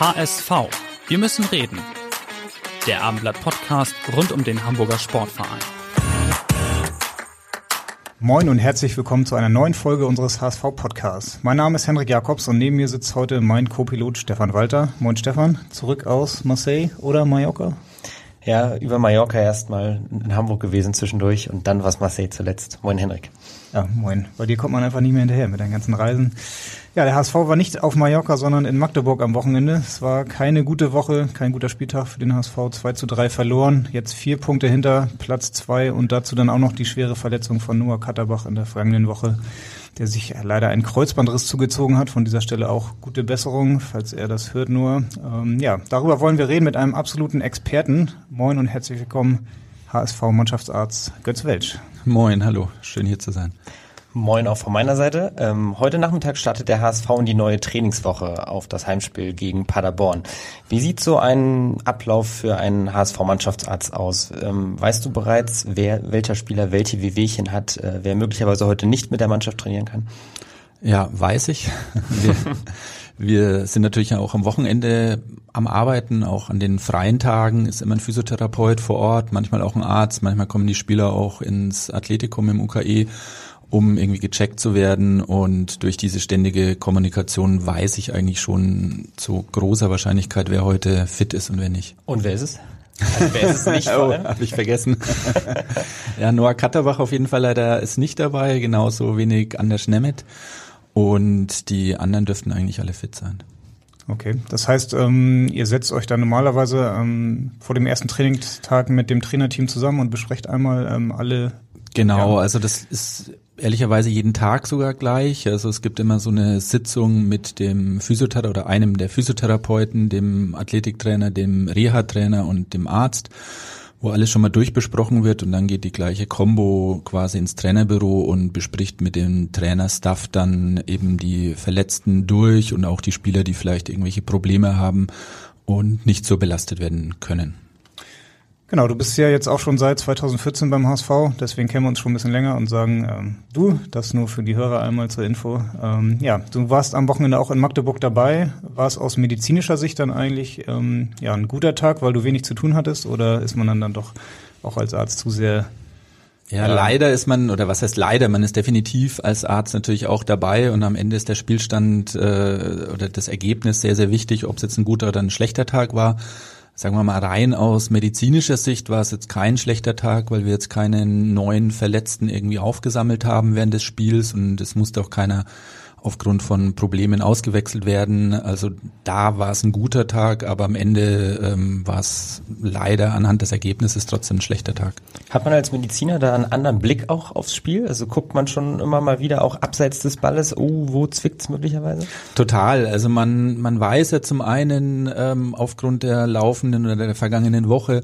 HSV. Wir müssen reden. Der Abendblatt Podcast rund um den Hamburger Sportverein. Moin und herzlich willkommen zu einer neuen Folge unseres HSV Podcasts. Mein Name ist Henrik Jakobs und neben mir sitzt heute mein Co-Pilot Stefan Walter. Moin Stefan, zurück aus Marseille oder Mallorca? Ja, über Mallorca erstmal in Hamburg gewesen zwischendurch und dann was Marseille zuletzt. Moin Henrik. Ja, moin. Bei dir kommt man einfach nicht mehr hinterher mit den ganzen Reisen. Ja, der HSV war nicht auf Mallorca, sondern in Magdeburg am Wochenende. Es war keine gute Woche, kein guter Spieltag für den HSV. 2 zu 3 verloren, jetzt vier Punkte hinter Platz zwei und dazu dann auch noch die schwere Verletzung von Noah Katterbach in der vergangenen Woche, der sich leider einen Kreuzbandriss zugezogen hat. Von dieser Stelle auch gute Besserung, falls er das hört nur. Ähm, ja, darüber wollen wir reden mit einem absoluten Experten. Moin und herzlich willkommen, HSV-Mannschaftsarzt Götz Welsch. Moin, hallo, schön hier zu sein. Moin auch von meiner Seite. Ähm, heute Nachmittag startet der HSV in die neue Trainingswoche auf das Heimspiel gegen Paderborn. Wie sieht so ein Ablauf für einen HSV-Mannschaftsarzt aus? Ähm, weißt du bereits, wer, welcher Spieler welche Wehwehchen hat, äh, wer möglicherweise heute nicht mit der Mannschaft trainieren kann? Ja, weiß ich. Wir, wir sind natürlich auch am Wochenende am Arbeiten, auch an den freien Tagen ist immer ein Physiotherapeut vor Ort, manchmal auch ein Arzt, manchmal kommen die Spieler auch ins Athletikum im UKE um irgendwie gecheckt zu werden. Und durch diese ständige Kommunikation weiß ich eigentlich schon zu großer Wahrscheinlichkeit, wer heute fit ist und wer nicht. Und wer ist es? Also wer ist es nicht? oh, habe ich vergessen. ja, Noah Katterbach auf jeden Fall leider ist nicht dabei, genauso wenig Anders Nemeth. Und die anderen dürften eigentlich alle fit sein. Okay, das heißt, ähm, ihr setzt euch dann normalerweise ähm, vor dem ersten Trainingstag mit dem Trainerteam zusammen und besprecht einmal ähm, alle. Genau, ja. also das ist ehrlicherweise jeden Tag sogar gleich. Also es gibt immer so eine Sitzung mit dem Physiotherapeuten oder einem der Physiotherapeuten, dem Athletiktrainer, dem Reha-Trainer und dem Arzt, wo alles schon mal durchbesprochen wird und dann geht die gleiche Combo quasi ins Trainerbüro und bespricht mit dem Trainerstaff dann eben die Verletzten durch und auch die Spieler, die vielleicht irgendwelche Probleme haben und nicht so belastet werden können. Genau, du bist ja jetzt auch schon seit 2014 beim HSV, deswegen kennen wir uns schon ein bisschen länger und sagen, ähm, du, das nur für die Hörer einmal zur Info. Ähm, ja, du warst am Wochenende auch in Magdeburg dabei. War es aus medizinischer Sicht dann eigentlich ähm, ja ein guter Tag, weil du wenig zu tun hattest, oder ist man dann dann doch auch als Arzt zu sehr ja, leider ist man, oder was heißt leider, man ist definitiv als Arzt natürlich auch dabei und am Ende ist der Spielstand äh, oder das Ergebnis sehr, sehr wichtig, ob es jetzt ein guter oder ein schlechter Tag war sagen wir mal rein aus medizinischer Sicht war es jetzt kein schlechter Tag, weil wir jetzt keine neuen Verletzten irgendwie aufgesammelt haben während des Spiels und es musste auch keiner aufgrund von Problemen ausgewechselt werden. Also da war es ein guter Tag, aber am Ende ähm, war es leider anhand des Ergebnisses trotzdem ein schlechter Tag. Hat man als Mediziner da einen anderen Blick auch aufs Spiel? Also guckt man schon immer mal wieder auch abseits des Balles, oh, wo zwickt's möglicherweise? Total. Also man, man weiß ja zum einen ähm, aufgrund der laufenden oder der vergangenen Woche,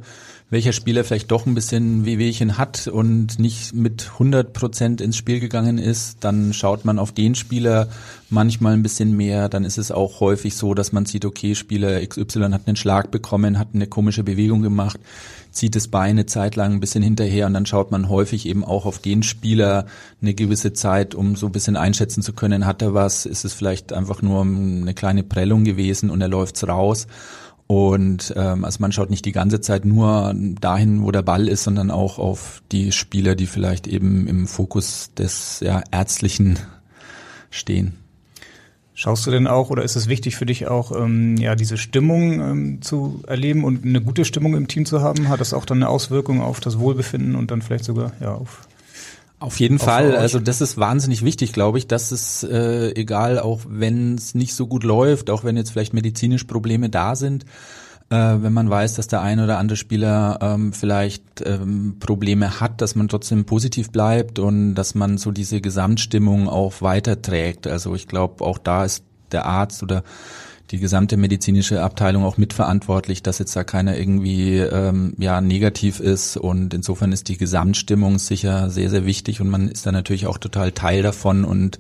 welcher Spieler vielleicht doch ein bisschen Wehwehchen hat und nicht mit 100 Prozent ins Spiel gegangen ist, dann schaut man auf den Spieler manchmal ein bisschen mehr. Dann ist es auch häufig so, dass man sieht, okay, Spieler XY hat einen Schlag bekommen, hat eine komische Bewegung gemacht, zieht das Bein eine Zeit lang ein bisschen hinterher und dann schaut man häufig eben auch auf den Spieler eine gewisse Zeit, um so ein bisschen einschätzen zu können, hat er was, ist es vielleicht einfach nur eine kleine Prellung gewesen und er läuft's raus. Und ähm, also man schaut nicht die ganze Zeit nur dahin, wo der Ball ist, sondern auch auf die Spieler, die vielleicht eben im Fokus des ja, Ärztlichen stehen. Schaust du denn auch oder ist es wichtig für dich auch, ähm, ja, diese Stimmung ähm, zu erleben und eine gute Stimmung im Team zu haben? Hat das auch dann eine Auswirkung auf das Wohlbefinden und dann vielleicht sogar ja auf auf jeden Fall, also das ist wahnsinnig wichtig, glaube ich, dass es äh, egal, auch wenn es nicht so gut läuft, auch wenn jetzt vielleicht medizinisch Probleme da sind, äh, wenn man weiß, dass der ein oder andere Spieler ähm, vielleicht ähm, Probleme hat, dass man trotzdem positiv bleibt und dass man so diese Gesamtstimmung auch weiterträgt. Also ich glaube, auch da ist der Arzt oder die gesamte medizinische Abteilung auch mitverantwortlich, dass jetzt da keiner irgendwie ähm, ja negativ ist und insofern ist die Gesamtstimmung sicher sehr sehr wichtig und man ist da natürlich auch total Teil davon und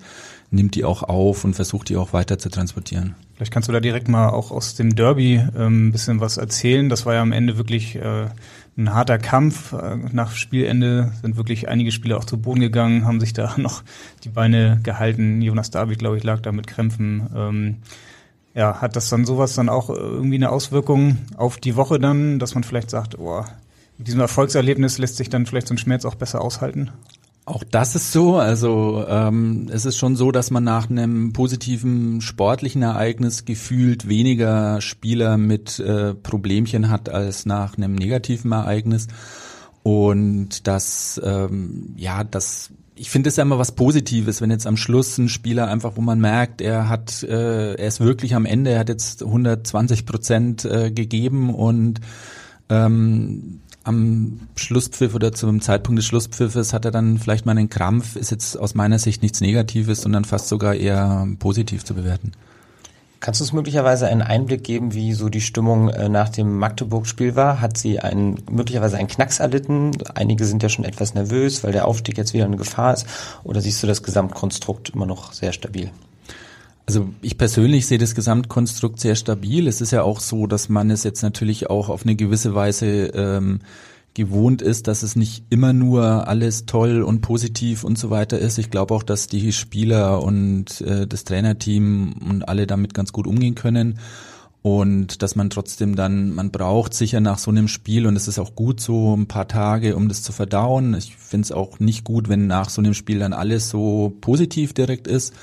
nimmt die auch auf und versucht die auch weiter zu transportieren. Vielleicht kannst du da direkt mal auch aus dem Derby ähm, ein bisschen was erzählen. Das war ja am Ende wirklich äh, ein harter Kampf. Äh, nach Spielende sind wirklich einige Spieler auch zu Boden gegangen, haben sich da noch die Beine gehalten. Jonas David, glaube ich, lag da mit Krämpfen. Ähm, ja, hat das dann sowas dann auch irgendwie eine Auswirkung auf die Woche dann, dass man vielleicht sagt, oh, mit diesem Erfolgserlebnis lässt sich dann vielleicht so ein Schmerz auch besser aushalten? Auch das ist so. Also ähm, es ist schon so, dass man nach einem positiven sportlichen Ereignis gefühlt weniger Spieler mit äh, Problemchen hat als nach einem negativen Ereignis. Und das, ähm, ja, das, ich finde es ja immer was Positives, wenn jetzt am Schluss ein Spieler einfach, wo man merkt, er hat, äh, er ist wirklich am Ende, er hat jetzt 120 Prozent äh, gegeben und ähm, am Schlusspfiff oder zum Zeitpunkt des Schlusspfiffes hat er dann vielleicht mal einen Krampf, ist jetzt aus meiner Sicht nichts Negatives, sondern fast sogar eher positiv zu bewerten. Kannst du uns möglicherweise einen Einblick geben, wie so die Stimmung äh, nach dem Magdeburg-Spiel war? Hat sie einen, möglicherweise einen Knacks erlitten? Einige sind ja schon etwas nervös, weil der Aufstieg jetzt wieder eine Gefahr ist. Oder siehst du das Gesamtkonstrukt immer noch sehr stabil? Also ich persönlich sehe das Gesamtkonstrukt sehr stabil. Es ist ja auch so, dass man es jetzt natürlich auch auf eine gewisse Weise ähm, gewohnt ist, dass es nicht immer nur alles toll und positiv und so weiter ist. Ich glaube auch, dass die Spieler und äh, das Trainerteam und alle damit ganz gut umgehen können und dass man trotzdem dann, man braucht sicher nach so einem Spiel und es ist auch gut so ein paar Tage, um das zu verdauen. Ich finde es auch nicht gut, wenn nach so einem Spiel dann alles so positiv direkt ist.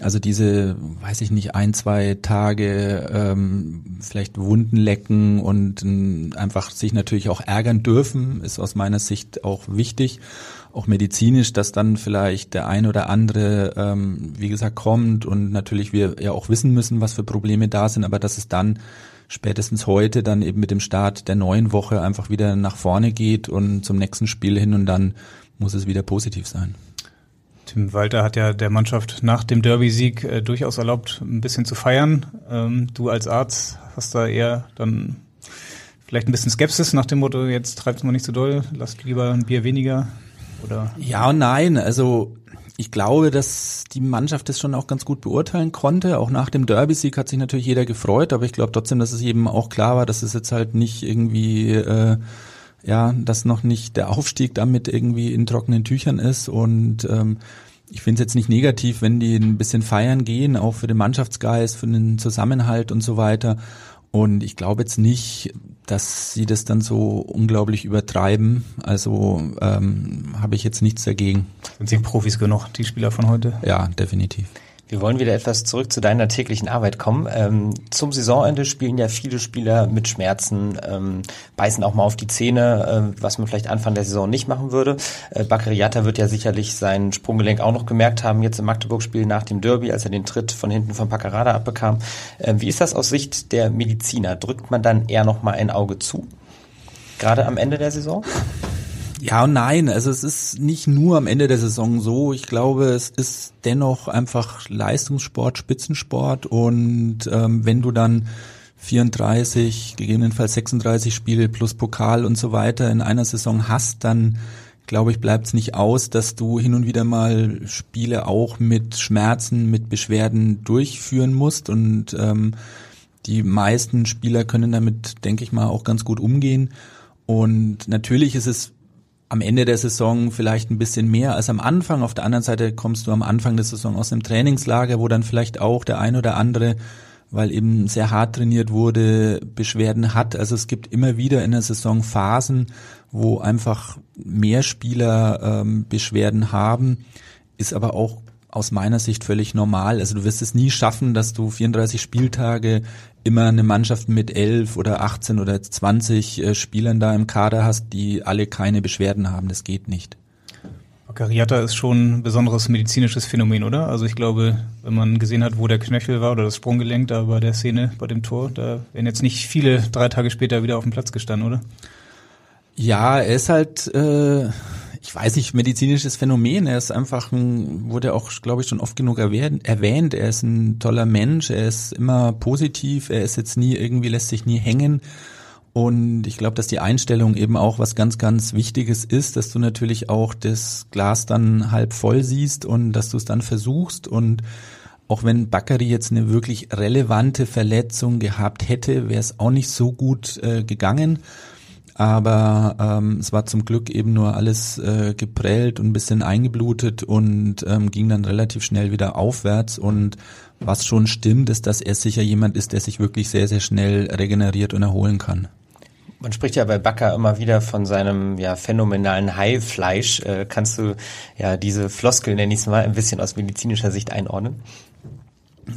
Also diese, weiß ich nicht, ein, zwei Tage ähm, vielleicht Wunden lecken und ähm, einfach sich natürlich auch ärgern dürfen, ist aus meiner Sicht auch wichtig, auch medizinisch, dass dann vielleicht der ein oder andere, ähm, wie gesagt, kommt und natürlich wir ja auch wissen müssen, was für Probleme da sind, aber dass es dann spätestens heute dann eben mit dem Start der neuen Woche einfach wieder nach vorne geht und zum nächsten Spiel hin und dann muss es wieder positiv sein. Tim Walter hat ja der Mannschaft nach dem Derby-Sieg äh, durchaus erlaubt, ein bisschen zu feiern. Ähm, du als Arzt hast da eher dann vielleicht ein bisschen Skepsis nach dem Motto, jetzt treibt's mal nicht so doll, lasst lieber ein Bier weniger oder? Ja und nein, also ich glaube, dass die Mannschaft das schon auch ganz gut beurteilen konnte. Auch nach dem Derby-Sieg hat sich natürlich jeder gefreut, aber ich glaube trotzdem, dass es eben auch klar war, dass es jetzt halt nicht irgendwie äh, ja, dass noch nicht der Aufstieg damit irgendwie in trockenen Tüchern ist und ähm, ich finde es jetzt nicht negativ, wenn die ein bisschen feiern gehen, auch für den Mannschaftsgeist, für den Zusammenhalt und so weiter. Und ich glaube jetzt nicht, dass sie das dann so unglaublich übertreiben. Also ähm, habe ich jetzt nichts dagegen. Sind sie Profis genug, die Spieler von heute? Ja, definitiv. Wir wollen wieder etwas zurück zu deiner täglichen Arbeit kommen. Ähm, zum Saisonende spielen ja viele Spieler mit Schmerzen, ähm, beißen auch mal auf die Zähne, äh, was man vielleicht Anfang der Saison nicht machen würde. Äh, Bakariata wird ja sicherlich sein Sprunggelenk auch noch gemerkt haben, jetzt im Magdeburg-Spiel nach dem Derby, als er den Tritt von hinten von Paccarada abbekam. Äh, wie ist das aus Sicht der Mediziner? Drückt man dann eher noch mal ein Auge zu? Gerade am Ende der Saison? Ja und nein, also es ist nicht nur am Ende der Saison so. Ich glaube, es ist dennoch einfach Leistungssport, Spitzensport und ähm, wenn du dann 34, gegebenenfalls 36 Spiele plus Pokal und so weiter in einer Saison hast, dann glaube ich, bleibt es nicht aus, dass du hin und wieder mal Spiele auch mit Schmerzen, mit Beschwerden durchführen musst und ähm, die meisten Spieler können damit, denke ich mal, auch ganz gut umgehen. Und natürlich ist es am Ende der Saison vielleicht ein bisschen mehr als am Anfang. Auf der anderen Seite kommst du am Anfang der Saison aus einem Trainingslager, wo dann vielleicht auch der ein oder andere, weil eben sehr hart trainiert wurde, Beschwerden hat. Also es gibt immer wieder in der Saison Phasen, wo einfach mehr Spieler ähm, Beschwerden haben, ist aber auch aus meiner Sicht völlig normal. Also du wirst es nie schaffen, dass du 34 Spieltage immer eine Mannschaft mit elf oder 18 oder 20 äh, Spielern da im Kader hast, die alle keine Beschwerden haben. Das geht nicht. Bakariata ist schon ein besonderes medizinisches Phänomen, oder? Also ich glaube, wenn man gesehen hat, wo der Knöchel war oder das Sprunggelenk da bei der Szene, bei dem Tor, da wären jetzt nicht viele drei Tage später wieder auf dem Platz gestanden, oder? Ja, er ist halt, äh, ich weiß nicht, medizinisches Phänomen. Er ist einfach ein, wurde auch, glaube ich, schon oft genug erwähnt. Er ist ein toller Mensch, er ist immer positiv, er ist jetzt nie irgendwie, lässt sich nie hängen. Und ich glaube, dass die Einstellung eben auch was ganz, ganz Wichtiges ist, dass du natürlich auch das Glas dann halb voll siehst und dass du es dann versuchst. Und auch wenn Bakary jetzt eine wirklich relevante Verletzung gehabt hätte, wäre es auch nicht so gut äh, gegangen. Aber ähm, es war zum Glück eben nur alles äh, geprellt und ein bisschen eingeblutet und ähm, ging dann relativ schnell wieder aufwärts. Und was schon stimmt, ist, dass er sicher jemand ist, der sich wirklich sehr, sehr schnell regeneriert und erholen kann. Man spricht ja bei Bakker immer wieder von seinem ja, phänomenalen Haifleisch. Äh, kannst du ja diese Floskel, nenne ich es mal, ein bisschen aus medizinischer Sicht einordnen?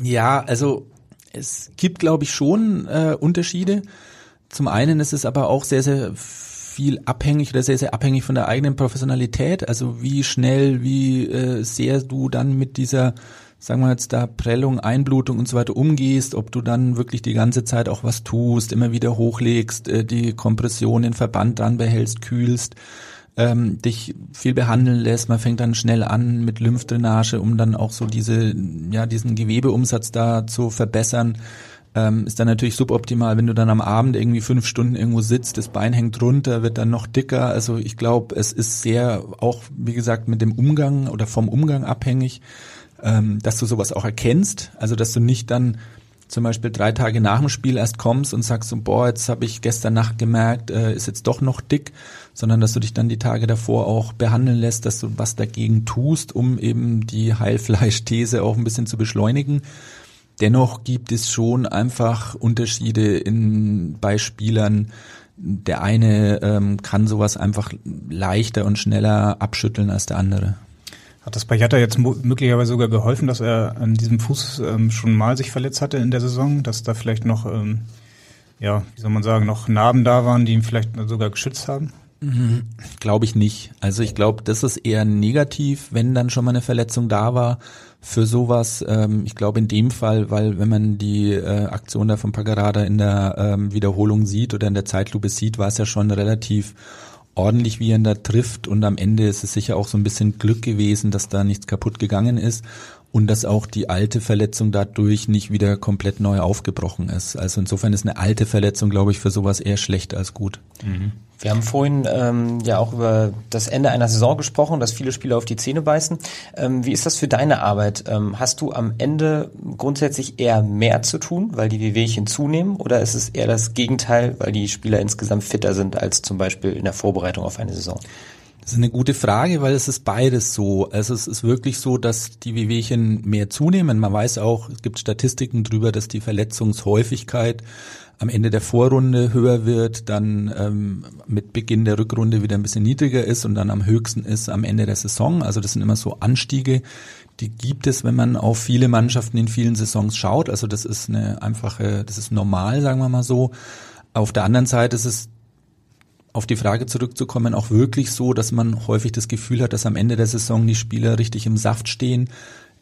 Ja, also es gibt, glaube ich, schon äh, Unterschiede. Zum einen ist es aber auch sehr, sehr viel abhängig oder sehr, sehr abhängig von der eigenen Professionalität. Also wie schnell, wie äh, sehr du dann mit dieser sagen wir jetzt da Prellung, Einblutung und so weiter umgehst, ob du dann wirklich die ganze Zeit auch was tust, immer wieder hochlegst, äh, die Kompression, den Verband dran behältst, kühlst, ähm, dich viel behandeln lässt. Man fängt dann schnell an mit Lymphdrainage, um dann auch so diese, ja, diesen Gewebeumsatz da zu verbessern. Ähm, ist dann natürlich suboptimal, wenn du dann am Abend irgendwie fünf Stunden irgendwo sitzt, das Bein hängt runter, wird dann noch dicker. Also ich glaube, es ist sehr auch, wie gesagt, mit dem Umgang oder vom Umgang abhängig ähm, dass du sowas auch erkennst, also dass du nicht dann zum Beispiel drei Tage nach dem Spiel erst kommst und sagst so, boah, jetzt habe ich gestern Nacht gemerkt, äh, ist jetzt doch noch dick, sondern dass du dich dann die Tage davor auch behandeln lässt, dass du was dagegen tust, um eben die Heilfleischthese auch ein bisschen zu beschleunigen. Dennoch gibt es schon einfach Unterschiede in, bei Spielern. Der eine ähm, kann sowas einfach leichter und schneller abschütteln als der andere. Hat das bei Jatta jetzt möglicherweise sogar geholfen, dass er an diesem Fuß ähm, schon mal sich verletzt hatte in der Saison, dass da vielleicht noch, ähm, ja, wie soll man sagen, noch Narben da waren, die ihn vielleicht sogar geschützt haben? Mhm, glaube ich nicht. Also ich glaube, das ist eher negativ, wenn dann schon mal eine Verletzung da war für sowas. Ähm, ich glaube in dem Fall, weil wenn man die äh, Aktion da von Pagarada in der ähm, Wiederholung sieht oder in der Zeitlupe sieht, war es ja schon relativ ordentlich, wie er da trifft und am Ende ist es sicher auch so ein bisschen Glück gewesen, dass da nichts kaputt gegangen ist und dass auch die alte Verletzung dadurch nicht wieder komplett neu aufgebrochen ist. Also insofern ist eine alte Verletzung, glaube ich, für sowas eher schlecht als gut. Mhm. Wir haben vorhin ähm, ja auch über das Ende einer Saison gesprochen, dass viele Spieler auf die Zähne beißen. Ähm, wie ist das für deine Arbeit? Ähm, hast du am Ende grundsätzlich eher mehr zu tun, weil die Wehwehchen zunehmen, oder ist es eher das Gegenteil, weil die Spieler insgesamt fitter sind als zum Beispiel in der Vorbereitung auf eine Saison? Das ist eine gute Frage, weil es ist beides so. Also es ist wirklich so, dass die Wehwehchen mehr zunehmen. Man weiß auch, es gibt Statistiken darüber, dass die Verletzungshäufigkeit am Ende der Vorrunde höher wird, dann ähm, mit Beginn der Rückrunde wieder ein bisschen niedriger ist und dann am höchsten ist am Ende der Saison. Also das sind immer so Anstiege, die gibt es, wenn man auf viele Mannschaften in vielen Saisons schaut. Also das ist eine einfache, das ist normal, sagen wir mal so. Auf der anderen Seite ist es auf die Frage zurückzukommen, auch wirklich so, dass man häufig das Gefühl hat, dass am Ende der Saison die Spieler richtig im Saft stehen.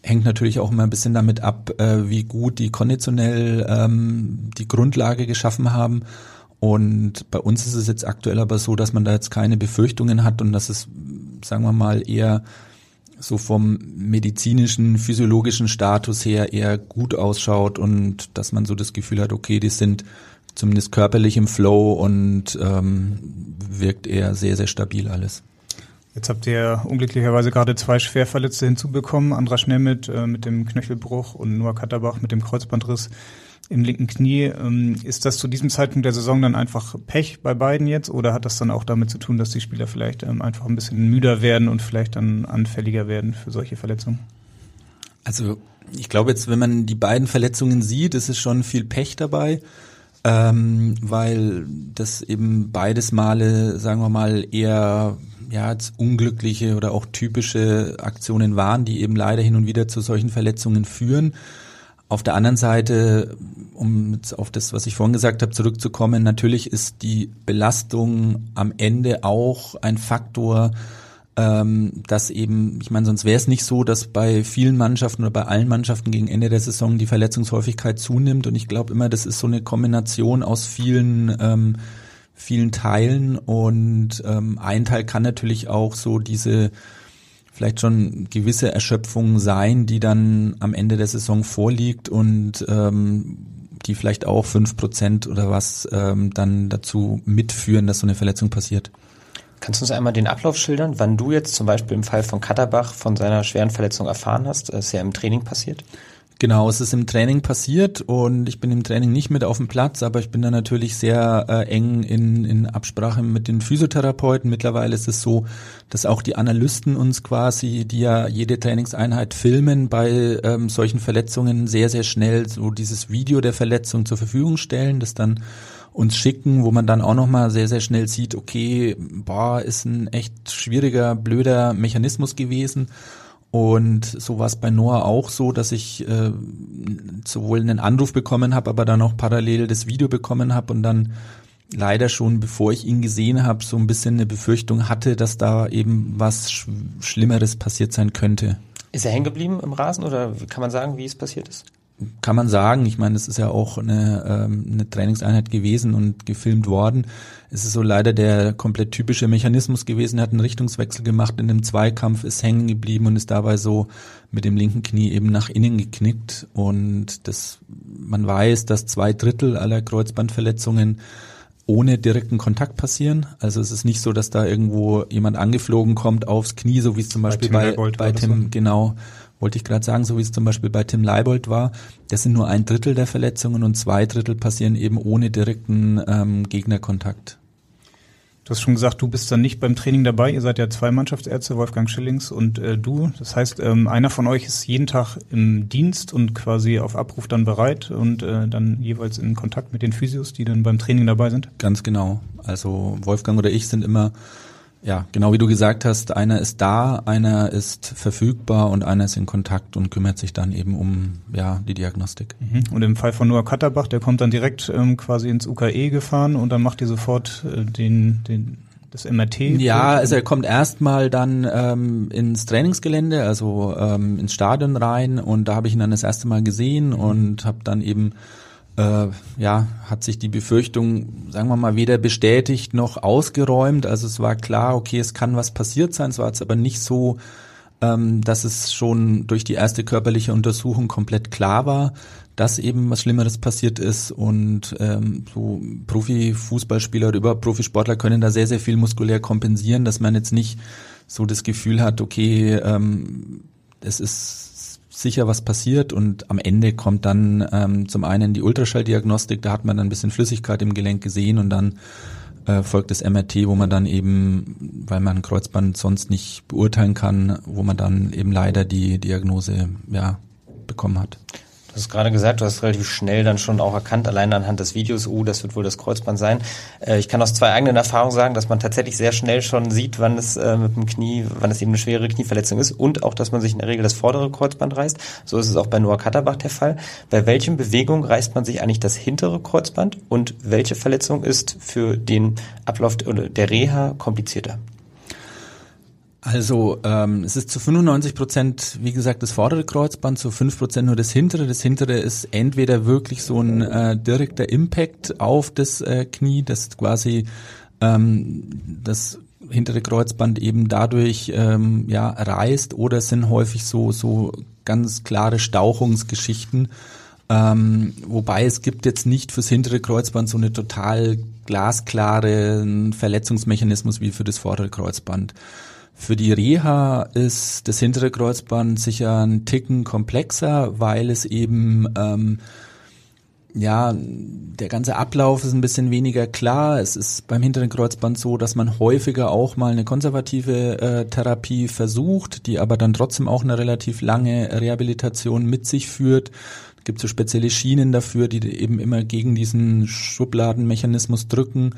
Hängt natürlich auch immer ein bisschen damit ab, äh, wie gut die konditionell ähm, die Grundlage geschaffen haben. Und bei uns ist es jetzt aktuell aber so, dass man da jetzt keine Befürchtungen hat und dass es, sagen wir mal, eher so vom medizinischen, physiologischen Status her eher gut ausschaut und dass man so das Gefühl hat, okay, die sind zumindest körperlich im Flow und ähm, wirkt eher sehr, sehr stabil alles. Jetzt habt ihr unglücklicherweise gerade zwei Schwerverletzte hinzubekommen. Andra Schnellmit äh, mit dem Knöchelbruch und Noah Katterbach mit dem Kreuzbandriss im linken Knie. Ähm, ist das zu diesem Zeitpunkt der Saison dann einfach Pech bei beiden jetzt oder hat das dann auch damit zu tun, dass die Spieler vielleicht ähm, einfach ein bisschen müder werden und vielleicht dann anfälliger werden für solche Verletzungen? Also ich glaube jetzt, wenn man die beiden Verletzungen sieht, ist es schon viel Pech dabei ähm, weil das eben beides Male, sagen wir mal, eher ja, unglückliche oder auch typische Aktionen waren, die eben leider hin und wieder zu solchen Verletzungen führen. Auf der anderen Seite, um jetzt auf das, was ich vorhin gesagt habe, zurückzukommen, natürlich ist die Belastung am Ende auch ein Faktor, ähm, dass eben, ich meine, sonst wäre es nicht so, dass bei vielen Mannschaften oder bei allen Mannschaften gegen Ende der Saison die Verletzungshäufigkeit zunimmt. Und ich glaube immer, das ist so eine Kombination aus vielen ähm, vielen Teilen und ähm, ein Teil kann natürlich auch so diese vielleicht schon gewisse Erschöpfung sein, die dann am Ende der Saison vorliegt und ähm, die vielleicht auch fünf Prozent oder was ähm, dann dazu mitführen, dass so eine Verletzung passiert. Kannst du uns einmal den Ablauf schildern, wann du jetzt zum Beispiel im Fall von Katterbach von seiner schweren Verletzung erfahren hast? Das ist ja im Training passiert. Genau, es ist im Training passiert und ich bin im Training nicht mit auf dem Platz, aber ich bin da natürlich sehr äh, eng in, in Absprache mit den Physiotherapeuten. Mittlerweile ist es so, dass auch die Analysten uns quasi, die ja jede Trainingseinheit filmen, bei ähm, solchen Verletzungen sehr, sehr schnell so dieses Video der Verletzung zur Verfügung stellen, das dann uns schicken, wo man dann auch nochmal sehr, sehr schnell sieht, okay, boah, ist ein echt schwieriger, blöder Mechanismus gewesen und so war es bei Noah auch so, dass ich äh, sowohl einen Anruf bekommen habe, aber dann auch parallel das Video bekommen habe und dann leider schon, bevor ich ihn gesehen habe, so ein bisschen eine Befürchtung hatte, dass da eben was Sch Schlimmeres passiert sein könnte. Ist er hängen geblieben im Rasen oder kann man sagen, wie es passiert ist? Kann man sagen. Ich meine, es ist ja auch eine, ähm, eine Trainingseinheit gewesen und gefilmt worden. Es ist so leider der komplett typische Mechanismus gewesen. Er hat einen Richtungswechsel gemacht in dem Zweikampf, ist hängen geblieben und ist dabei so mit dem linken Knie eben nach innen geknickt. Und das, man weiß, dass zwei Drittel aller Kreuzbandverletzungen ohne direkten Kontakt passieren. Also es ist nicht so, dass da irgendwo jemand angeflogen kommt aufs Knie, so wie es zum Beispiel bei, bei, bei Tim, so. genau, wollte ich gerade sagen, so wie es zum Beispiel bei Tim Leibold war, das sind nur ein Drittel der Verletzungen und zwei Drittel passieren eben ohne direkten ähm, Gegnerkontakt. Du hast schon gesagt, du bist dann nicht beim Training dabei. Ihr seid ja zwei Mannschaftsärzte, Wolfgang Schillings und äh, du. Das heißt, ähm, einer von euch ist jeden Tag im Dienst und quasi auf Abruf dann bereit und äh, dann jeweils in Kontakt mit den Physios, die dann beim Training dabei sind? Ganz genau. Also Wolfgang oder ich sind immer ja, genau wie du gesagt hast, einer ist da, einer ist verfügbar und einer ist in Kontakt und kümmert sich dann eben um ja die Diagnostik. Mhm. Und im Fall von Noah Katterbach, der kommt dann direkt ähm, quasi ins UKE gefahren und dann macht ihr sofort äh, den, den das MRT? Ja, also er kommt erstmal dann ähm, ins Trainingsgelände, also ähm, ins Stadion rein und da habe ich ihn dann das erste Mal gesehen und habe dann eben äh, ja, hat sich die Befürchtung, sagen wir mal, weder bestätigt noch ausgeräumt. Also es war klar, okay, es kann was passiert sein. Es war jetzt aber nicht so, ähm, dass es schon durch die erste körperliche Untersuchung komplett klar war, dass eben was Schlimmeres passiert ist. Und ähm, so Profifußballspieler oder überhaupt Profisportler können da sehr, sehr viel muskulär kompensieren, dass man jetzt nicht so das Gefühl hat, okay, ähm, es ist sicher, was passiert und am Ende kommt dann ähm, zum einen die Ultraschalldiagnostik, da hat man dann ein bisschen Flüssigkeit im Gelenk gesehen und dann äh, folgt das MRT, wo man dann eben, weil man Kreuzband sonst nicht beurteilen kann, wo man dann eben leider die Diagnose ja bekommen hat. Du hast gerade gesagt, du hast relativ schnell dann schon auch erkannt, allein anhand des Videos, uh, das wird wohl das Kreuzband sein. Äh, ich kann aus zwei eigenen Erfahrungen sagen, dass man tatsächlich sehr schnell schon sieht, wann es äh, mit dem Knie, wann es eben eine schwere Knieverletzung ist und auch, dass man sich in der Regel das vordere Kreuzband reißt. So ist es auch bei Noah Katterbach der Fall. Bei welchen Bewegungen reißt man sich eigentlich das hintere Kreuzband und welche Verletzung ist für den Ablauf der Reha komplizierter? Also ähm, es ist zu 95 Prozent, wie gesagt, das vordere Kreuzband, zu 5 Prozent nur das hintere. Das hintere ist entweder wirklich so ein äh, direkter Impact auf das äh, Knie, das quasi ähm, das hintere Kreuzband eben dadurch ähm, ja reißt, oder es sind häufig so so ganz klare Stauchungsgeschichten. Ähm, wobei es gibt jetzt nicht fürs hintere Kreuzband so eine total glasklare Verletzungsmechanismus wie für das vordere Kreuzband. Für die Reha ist das hintere Kreuzband sicher ein Ticken komplexer, weil es eben ähm, ja, der ganze Ablauf ist ein bisschen weniger klar. Es ist beim hinteren Kreuzband so, dass man häufiger auch mal eine konservative äh, Therapie versucht, die aber dann trotzdem auch eine relativ lange Rehabilitation mit sich führt. Es gibt so spezielle Schienen dafür, die eben immer gegen diesen Schubladenmechanismus drücken.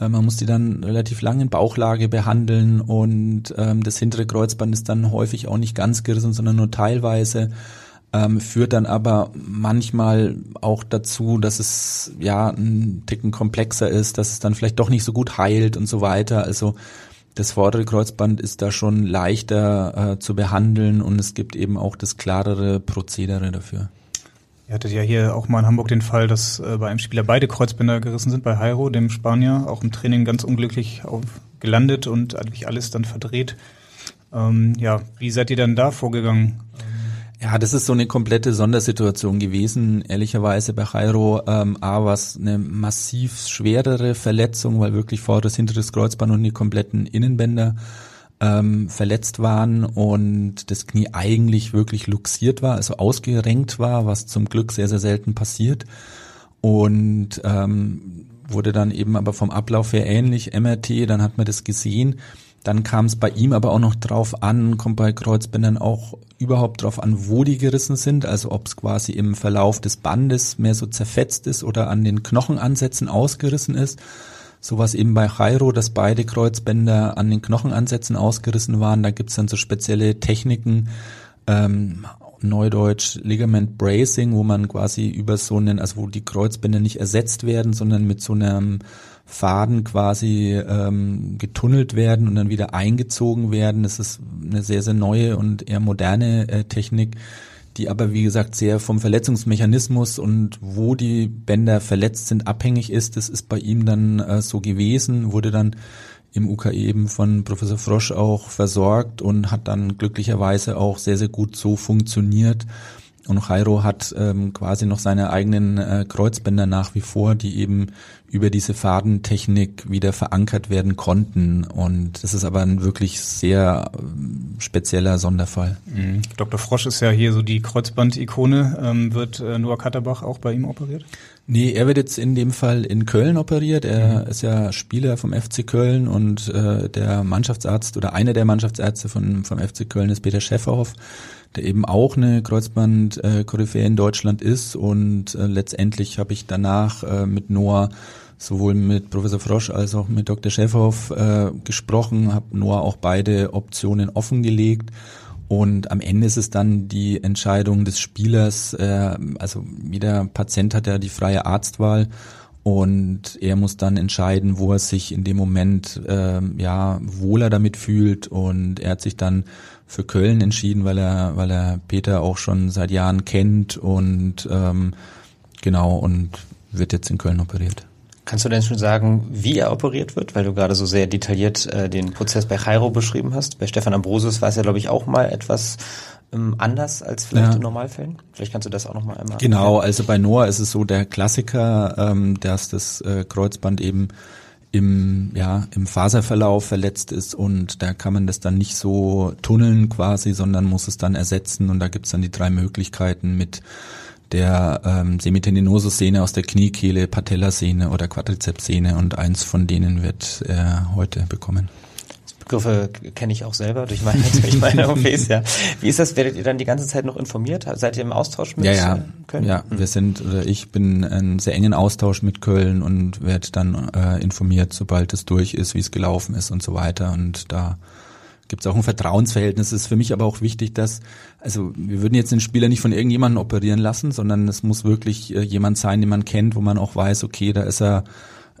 Äh, man muss die dann relativ lange in Bauchlage behandeln und ähm, das hintere Kreuzband ist dann häufig auch nicht ganz gerissen, sondern nur teilweise. Ähm, führt dann aber manchmal auch dazu, dass es ja ein Ticken komplexer ist, dass es dann vielleicht doch nicht so gut heilt und so weiter. Also das vordere Kreuzband ist da schon leichter äh, zu behandeln und es gibt eben auch das klarere Prozedere dafür. Ihr hattet ja hier auch mal in Hamburg den Fall, dass äh, bei einem Spieler beide Kreuzbänder gerissen sind, bei Jairo, dem Spanier, auch im Training ganz unglücklich auf, gelandet und eigentlich alles dann verdreht. Ähm, ja, wie seid ihr dann da vorgegangen? Ja, das ist so eine komplette Sondersituation gewesen, ehrlicherweise bei Jairo. Ähm, A, was eine massiv schwerere Verletzung, weil wirklich vorderes, hinteres Kreuzband und die kompletten Innenbänder ähm, verletzt waren und das Knie eigentlich wirklich luxiert war, also ausgerenkt war, was zum Glück sehr, sehr selten passiert. Und ähm, wurde dann eben aber vom Ablauf her ähnlich, MRT, dann hat man das gesehen. Dann kam es bei ihm aber auch noch drauf an, kommt bei Kreuzbändern auch überhaupt drauf an, wo die gerissen sind, also ob es quasi im Verlauf des Bandes mehr so zerfetzt ist oder an den Knochenansätzen ausgerissen ist. So was eben bei Jairo, dass beide Kreuzbänder an den Knochenansätzen ausgerissen waren. Da gibt's dann so spezielle Techniken, ähm, Neudeutsch Ligament Bracing, wo man quasi über so einen, also wo die Kreuzbänder nicht ersetzt werden, sondern mit so einem Faden quasi ähm, getunnelt werden und dann wieder eingezogen werden. Das ist eine sehr, sehr neue und eher moderne äh, Technik, die aber wie gesagt sehr vom Verletzungsmechanismus und wo die Bänder verletzt sind abhängig ist. Das ist bei ihm dann äh, so gewesen, wurde dann im UKE eben von Professor Frosch auch versorgt und hat dann glücklicherweise auch sehr, sehr gut so funktioniert. Und Jairo hat ähm, quasi noch seine eigenen äh, Kreuzbänder nach wie vor, die eben über diese Fadentechnik wieder verankert werden konnten. Und das ist aber ein wirklich sehr äh, spezieller Sonderfall. Mhm. Dr. Frosch ist ja hier so die Kreuzband-Ikone. Ähm, wird äh, Noah Katterbach auch bei ihm operiert? Nee, er wird jetzt in dem Fall in Köln operiert. Er mhm. ist ja Spieler vom FC Köln und äh, der Mannschaftsarzt oder einer der Mannschaftsärzte von, vom FC Köln ist Peter Schäferhoff, der eben auch eine Kreuzband-Koryphäe in Deutschland ist. Und äh, letztendlich habe ich danach äh, mit Noah sowohl mit Professor Frosch als auch mit Dr. Schäferhoff äh, gesprochen, habe Noah auch beide Optionen offengelegt und am Ende ist es dann die Entscheidung des Spielers, äh, also jeder Patient hat ja die freie Arztwahl und er muss dann entscheiden, wo er sich in dem Moment äh, ja wohler damit fühlt und er hat sich dann für Köln entschieden, weil er weil er Peter auch schon seit Jahren kennt und ähm, genau und wird jetzt in Köln operiert. Kannst du denn schon sagen, wie er operiert wird? Weil du gerade so sehr detailliert äh, den Prozess bei Jairo beschrieben hast. Bei Stefan Ambrosius war es ja, glaube ich, auch mal etwas ähm, anders als vielleicht ja. in Normalfällen. Vielleicht kannst du das auch noch mal einmal. Genau, also bei Noah ist es so der Klassiker, ähm, dass das äh, Kreuzband eben im, ja, im Faserverlauf verletzt ist und da kann man das dann nicht so tunneln quasi, sondern muss es dann ersetzen und da gibt's dann die drei Möglichkeiten mit der ähm, Semitendinosus-Sehne aus der Kniekehle, Patellasehne oder Quadrizepssehne und eins von denen wird er heute bekommen. Begriffe kenne ich auch selber durch meine, durch meine OPs, ja. Wie ist das? Werdet ihr dann die ganze Zeit noch informiert? Seid ihr im Austausch mit ja, ja. Köln? Ja, mhm. wir sind, oder ich bin in sehr engen Austausch mit Köln und werde dann äh, informiert, sobald es durch ist, wie es gelaufen ist und so weiter. Und da gibt es auch ein Vertrauensverhältnis. Es ist für mich aber auch wichtig, dass, also wir würden jetzt den Spieler nicht von irgendjemandem operieren lassen, sondern es muss wirklich äh, jemand sein, den man kennt, wo man auch weiß, okay, da ist er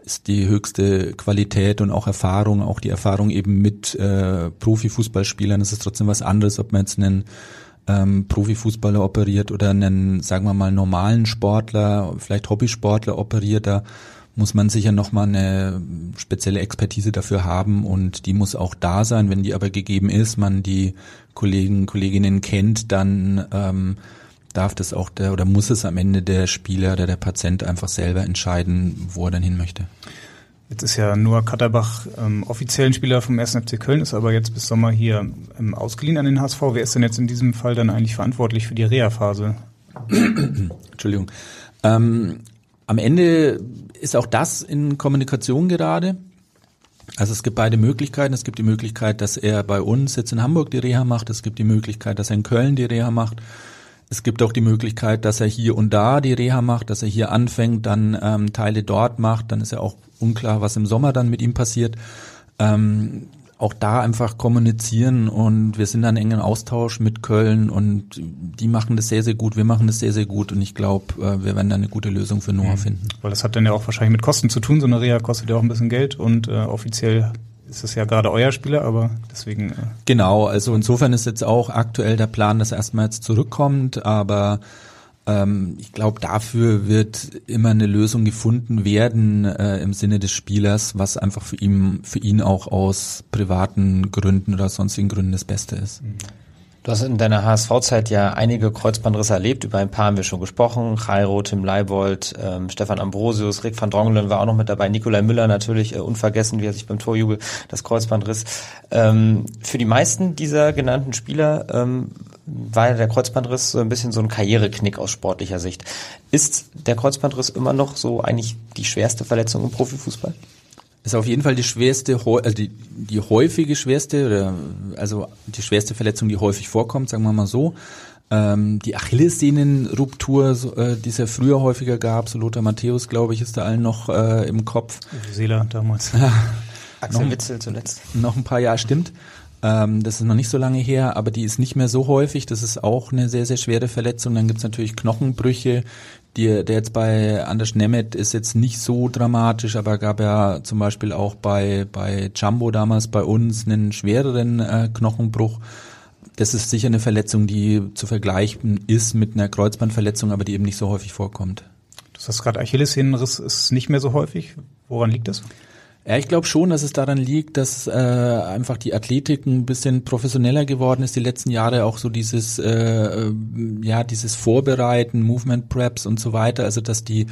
ist die höchste Qualität und auch Erfahrung, auch die Erfahrung eben mit äh, Profifußballspielern. Es ist trotzdem was anderes, ob man jetzt einen ähm, Profifußballer operiert oder einen, sagen wir mal, normalen Sportler, vielleicht Hobbysportler operiert. Da muss man sicher nochmal eine spezielle Expertise dafür haben und die muss auch da sein. Wenn die aber gegeben ist, man die Kollegen, Kolleginnen kennt, dann ähm, darf das auch der oder muss es am Ende der Spieler oder der Patient einfach selber entscheiden, wo er dann hin möchte. Jetzt ist ja Noah Katterbach ähm, offiziell ein Spieler vom 1. FC Köln, ist aber jetzt bis Sommer hier ähm, ausgeliehen an den HSV. Wer ist denn jetzt in diesem Fall dann eigentlich verantwortlich für die Reha-Phase? Entschuldigung. Ähm, am Ende ist auch das in Kommunikation gerade. Also es gibt beide Möglichkeiten. Es gibt die Möglichkeit, dass er bei uns jetzt in Hamburg die Reha macht. Es gibt die Möglichkeit, dass er in Köln die Reha macht. Es gibt auch die Möglichkeit, dass er hier und da die Reha macht, dass er hier anfängt, dann ähm, Teile dort macht. Dann ist ja auch unklar, was im Sommer dann mit ihm passiert. Ähm, auch da einfach kommunizieren und wir sind dann engen Austausch mit Köln und die machen das sehr, sehr gut, wir machen das sehr, sehr gut und ich glaube, äh, wir werden da eine gute Lösung für Noah mhm. finden. Weil das hat dann ja auch wahrscheinlich mit Kosten zu tun, so eine Reha kostet ja auch ein bisschen Geld und äh, offiziell ist es ja gerade euer Spieler, aber deswegen. Äh genau, also insofern ist jetzt auch aktuell der Plan, dass er erstmal jetzt zurückkommt, aber ähm, ich glaube, dafür wird immer eine Lösung gefunden werden äh, im Sinne des Spielers, was einfach für ihn, für ihn auch aus privaten Gründen oder sonstigen Gründen das Beste ist. Mhm. Du hast in deiner HSV-Zeit ja einige Kreuzbandrisse erlebt, über ein paar haben wir schon gesprochen. Jairo, Tim Leibold, ähm, Stefan Ambrosius, Rick van Drongelen war auch noch mit dabei, Nikolai Müller natürlich, äh, unvergessen, wie er sich beim Torjubel das Kreuzband riss. Ähm, für die meisten dieser genannten Spieler ähm, war der Kreuzbandriss so ein bisschen so ein Karriereknick aus sportlicher Sicht. Ist der Kreuzbandriss immer noch so eigentlich die schwerste Verletzung im Profifußball? Ist auf jeden Fall die schwerste, also die, die häufige schwerste, oder also die schwerste Verletzung, die häufig vorkommt, sagen wir mal so. Ähm, die Achillessehnenruptur, äh, die es ja früher häufiger gab, so Lothar Matthäus, glaube ich, ist da allen noch äh, im Kopf. Seeler damals. Axel Witzel zuletzt. Noch ein paar Jahre, stimmt. Ähm, das ist noch nicht so lange her, aber die ist nicht mehr so häufig. Das ist auch eine sehr, sehr schwere Verletzung. Dann gibt's natürlich Knochenbrüche, die, der jetzt bei Anders Nemeth ist jetzt nicht so dramatisch, aber gab ja zum Beispiel auch bei, bei Jumbo damals bei uns einen schwereren äh, Knochenbruch. Das ist sicher eine Verletzung, die zu vergleichen ist mit einer Kreuzbandverletzung, aber die eben nicht so häufig vorkommt. Du hast gerade Achillessehnenriss ist nicht mehr so häufig. Woran liegt das? Ja, ich glaube schon, dass es daran liegt, dass äh, einfach die Athletik ein bisschen professioneller geworden ist die letzten Jahre, auch so dieses äh, äh, ja dieses Vorbereiten, Movement Preps und so weiter, also dass die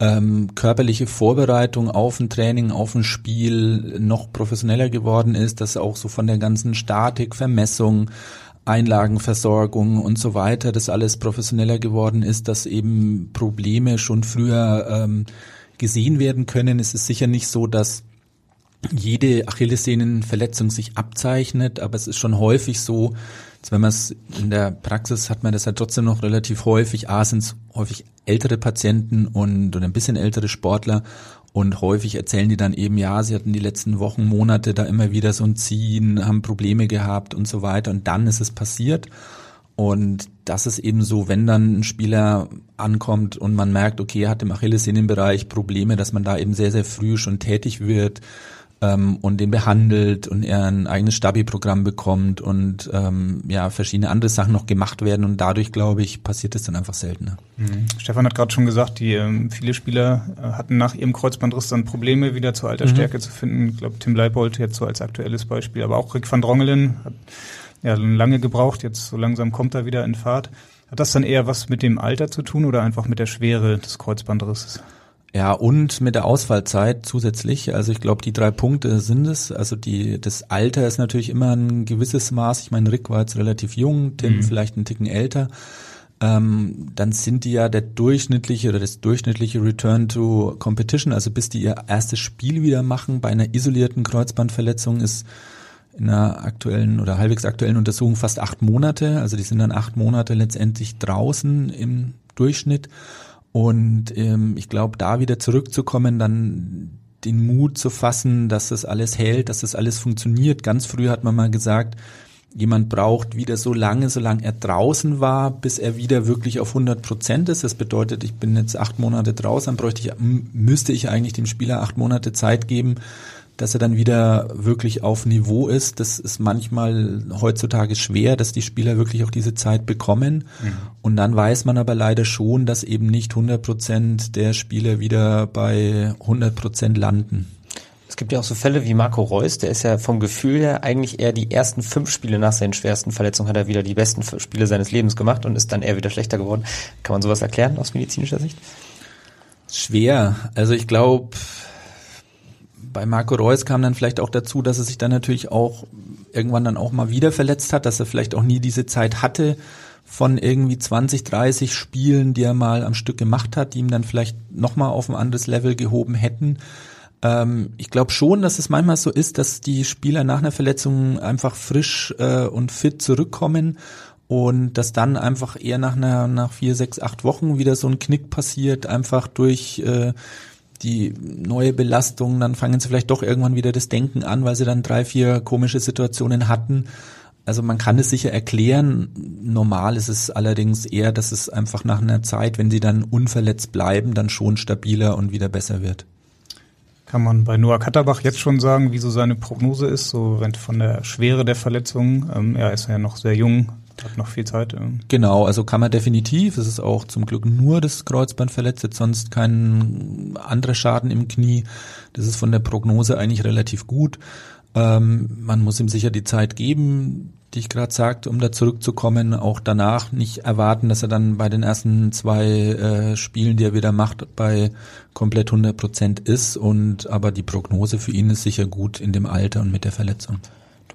ähm, körperliche Vorbereitung auf ein Training, auf ein Spiel noch professioneller geworden ist, dass auch so von der ganzen Statik, Vermessung, Einlagenversorgung und so weiter, das alles professioneller geworden ist, dass eben Probleme schon früher ähm, gesehen werden können. Es ist sicher nicht so, dass jede Achillessehnenverletzung sich abzeichnet, aber es ist schon häufig so, wenn man es in der Praxis hat man das halt trotzdem noch relativ häufig. A sind es häufig ältere Patienten und oder ein bisschen ältere Sportler und häufig erzählen die dann eben, ja, sie hatten die letzten Wochen, Monate da immer wieder so ein Ziehen, haben Probleme gehabt und so weiter und dann ist es passiert. Und das ist eben so, wenn dann ein Spieler ankommt und man merkt, okay, er hat im Achillessehnenbereich Probleme, dass man da eben sehr, sehr früh schon tätig wird ähm, und den behandelt und er ein eigenes Stabi-Programm bekommt und ähm, ja verschiedene andere Sachen noch gemacht werden und dadurch glaube ich passiert es dann einfach seltener. Mhm. Stefan hat gerade schon gesagt, die ähm, viele Spieler äh, hatten nach ihrem Kreuzbandriss dann Probleme wieder zur Altersstärke mhm. zu finden. Ich glaube Tim Leibold jetzt so als aktuelles Beispiel, aber auch Rick van Drongelen hat ja lange gebraucht, jetzt so langsam kommt er wieder in Fahrt. Hat das dann eher was mit dem Alter zu tun oder einfach mit der Schwere des Kreuzbandrisses? Ja, und mit der Ausfallzeit zusätzlich. Also ich glaube, die drei Punkte sind es. Also die, das Alter ist natürlich immer ein gewisses Maß. Ich meine, Rick war jetzt relativ jung, Tim mhm. vielleicht einen Ticken älter. Ähm, dann sind die ja der durchschnittliche oder das durchschnittliche Return to Competition, also bis die ihr erstes Spiel wieder machen bei einer isolierten Kreuzbandverletzung ist in einer aktuellen oder halbwegs aktuellen Untersuchung fast acht Monate. Also die sind dann acht Monate letztendlich draußen im Durchschnitt. Und ähm, ich glaube, da wieder zurückzukommen, dann den Mut zu fassen, dass das alles hält, dass das alles funktioniert. Ganz früh hat man mal gesagt, jemand braucht wieder so lange, solange er draußen war, bis er wieder wirklich auf 100 Prozent ist. Das bedeutet, ich bin jetzt acht Monate draußen, dann bräuchte ich, müsste ich eigentlich dem Spieler acht Monate Zeit geben, dass er dann wieder wirklich auf Niveau ist. Das ist manchmal heutzutage schwer, dass die Spieler wirklich auch diese Zeit bekommen. Mhm. Und dann weiß man aber leider schon, dass eben nicht 100 Prozent der Spieler wieder bei 100 Prozent landen. Es gibt ja auch so Fälle wie Marco Reus, der ist ja vom Gefühl her eigentlich eher die ersten fünf Spiele nach seinen schwersten Verletzungen hat er wieder die besten Spiele seines Lebens gemacht und ist dann eher wieder schlechter geworden. Kann man sowas erklären aus medizinischer Sicht? Schwer. Also ich glaube, bei Marco Reus kam dann vielleicht auch dazu, dass er sich dann natürlich auch irgendwann dann auch mal wieder verletzt hat, dass er vielleicht auch nie diese Zeit hatte von irgendwie 20, 30 Spielen, die er mal am Stück gemacht hat, die ihm dann vielleicht nochmal auf ein anderes Level gehoben hätten. Ähm, ich glaube schon, dass es manchmal so ist, dass die Spieler nach einer Verletzung einfach frisch äh, und fit zurückkommen und dass dann einfach eher nach einer nach vier, sechs, acht Wochen wieder so ein Knick passiert, einfach durch äh, die neue Belastung, dann fangen sie vielleicht doch irgendwann wieder das Denken an, weil sie dann drei, vier komische Situationen hatten. Also man kann es sicher erklären. Normal ist es allerdings eher, dass es einfach nach einer Zeit, wenn sie dann unverletzt bleiben, dann schon stabiler und wieder besser wird. Kann man bei Noah Katterbach jetzt schon sagen, wie so seine Prognose ist, so von der Schwere der Verletzung? Ähm, er ist ja noch sehr jung, hat noch viel Zeit. Ähm. Genau, also kann man definitiv. Es ist auch zum Glück nur das Kreuzband verletzt, jetzt sonst kein anderer Schaden im Knie. Das ist von der Prognose eigentlich relativ gut. Ähm, man muss ihm sicher die Zeit geben die ich gerade sagte, um da zurückzukommen, auch danach nicht erwarten, dass er dann bei den ersten zwei äh, Spielen, die er wieder macht, bei komplett 100 Prozent ist. Und aber die Prognose für ihn ist sicher gut in dem Alter und mit der Verletzung.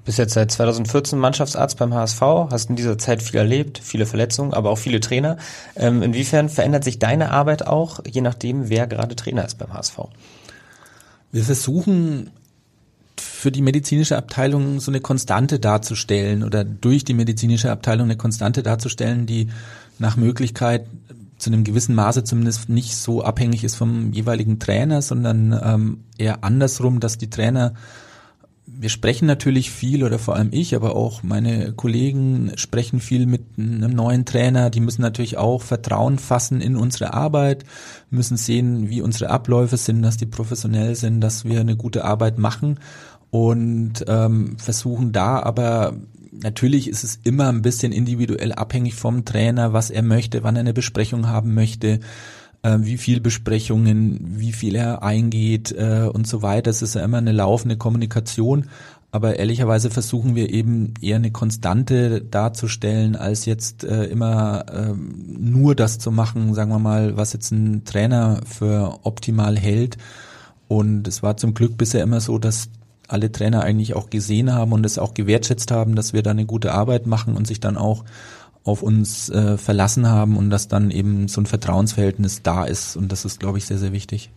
Bist jetzt seit 2014 Mannschaftsarzt beim HSV, hast in dieser Zeit viel erlebt, viele Verletzungen, aber auch viele Trainer. Ähm, inwiefern verändert sich deine Arbeit auch, je nachdem, wer gerade Trainer ist beim HSV? Wir versuchen für die medizinische Abteilung so eine Konstante darzustellen oder durch die medizinische Abteilung eine Konstante darzustellen, die nach Möglichkeit zu einem gewissen Maße zumindest nicht so abhängig ist vom jeweiligen Trainer, sondern ähm, eher andersrum, dass die Trainer wir sprechen natürlich viel oder vor allem ich, aber auch meine Kollegen sprechen viel mit einem neuen Trainer. Die müssen natürlich auch Vertrauen fassen in unsere Arbeit, müssen sehen, wie unsere Abläufe sind, dass die professionell sind, dass wir eine gute Arbeit machen und ähm, versuchen da aber natürlich ist es immer ein bisschen individuell abhängig vom Trainer, was er möchte, wann er eine Besprechung haben möchte, äh, wie viel Besprechungen, wie viel er eingeht äh, und so weiter. Es ist ja immer eine laufende Kommunikation. Aber ehrlicherweise versuchen wir eben eher eine Konstante darzustellen, als jetzt äh, immer äh, nur das zu machen, sagen wir mal, was jetzt ein Trainer für optimal hält. Und es war zum Glück bisher immer so, dass alle Trainer eigentlich auch gesehen haben und es auch gewertschätzt haben, dass wir da eine gute Arbeit machen und sich dann auch auf uns äh, verlassen haben und dass dann eben so ein Vertrauensverhältnis da ist. Und das ist, glaube ich, sehr, sehr wichtig.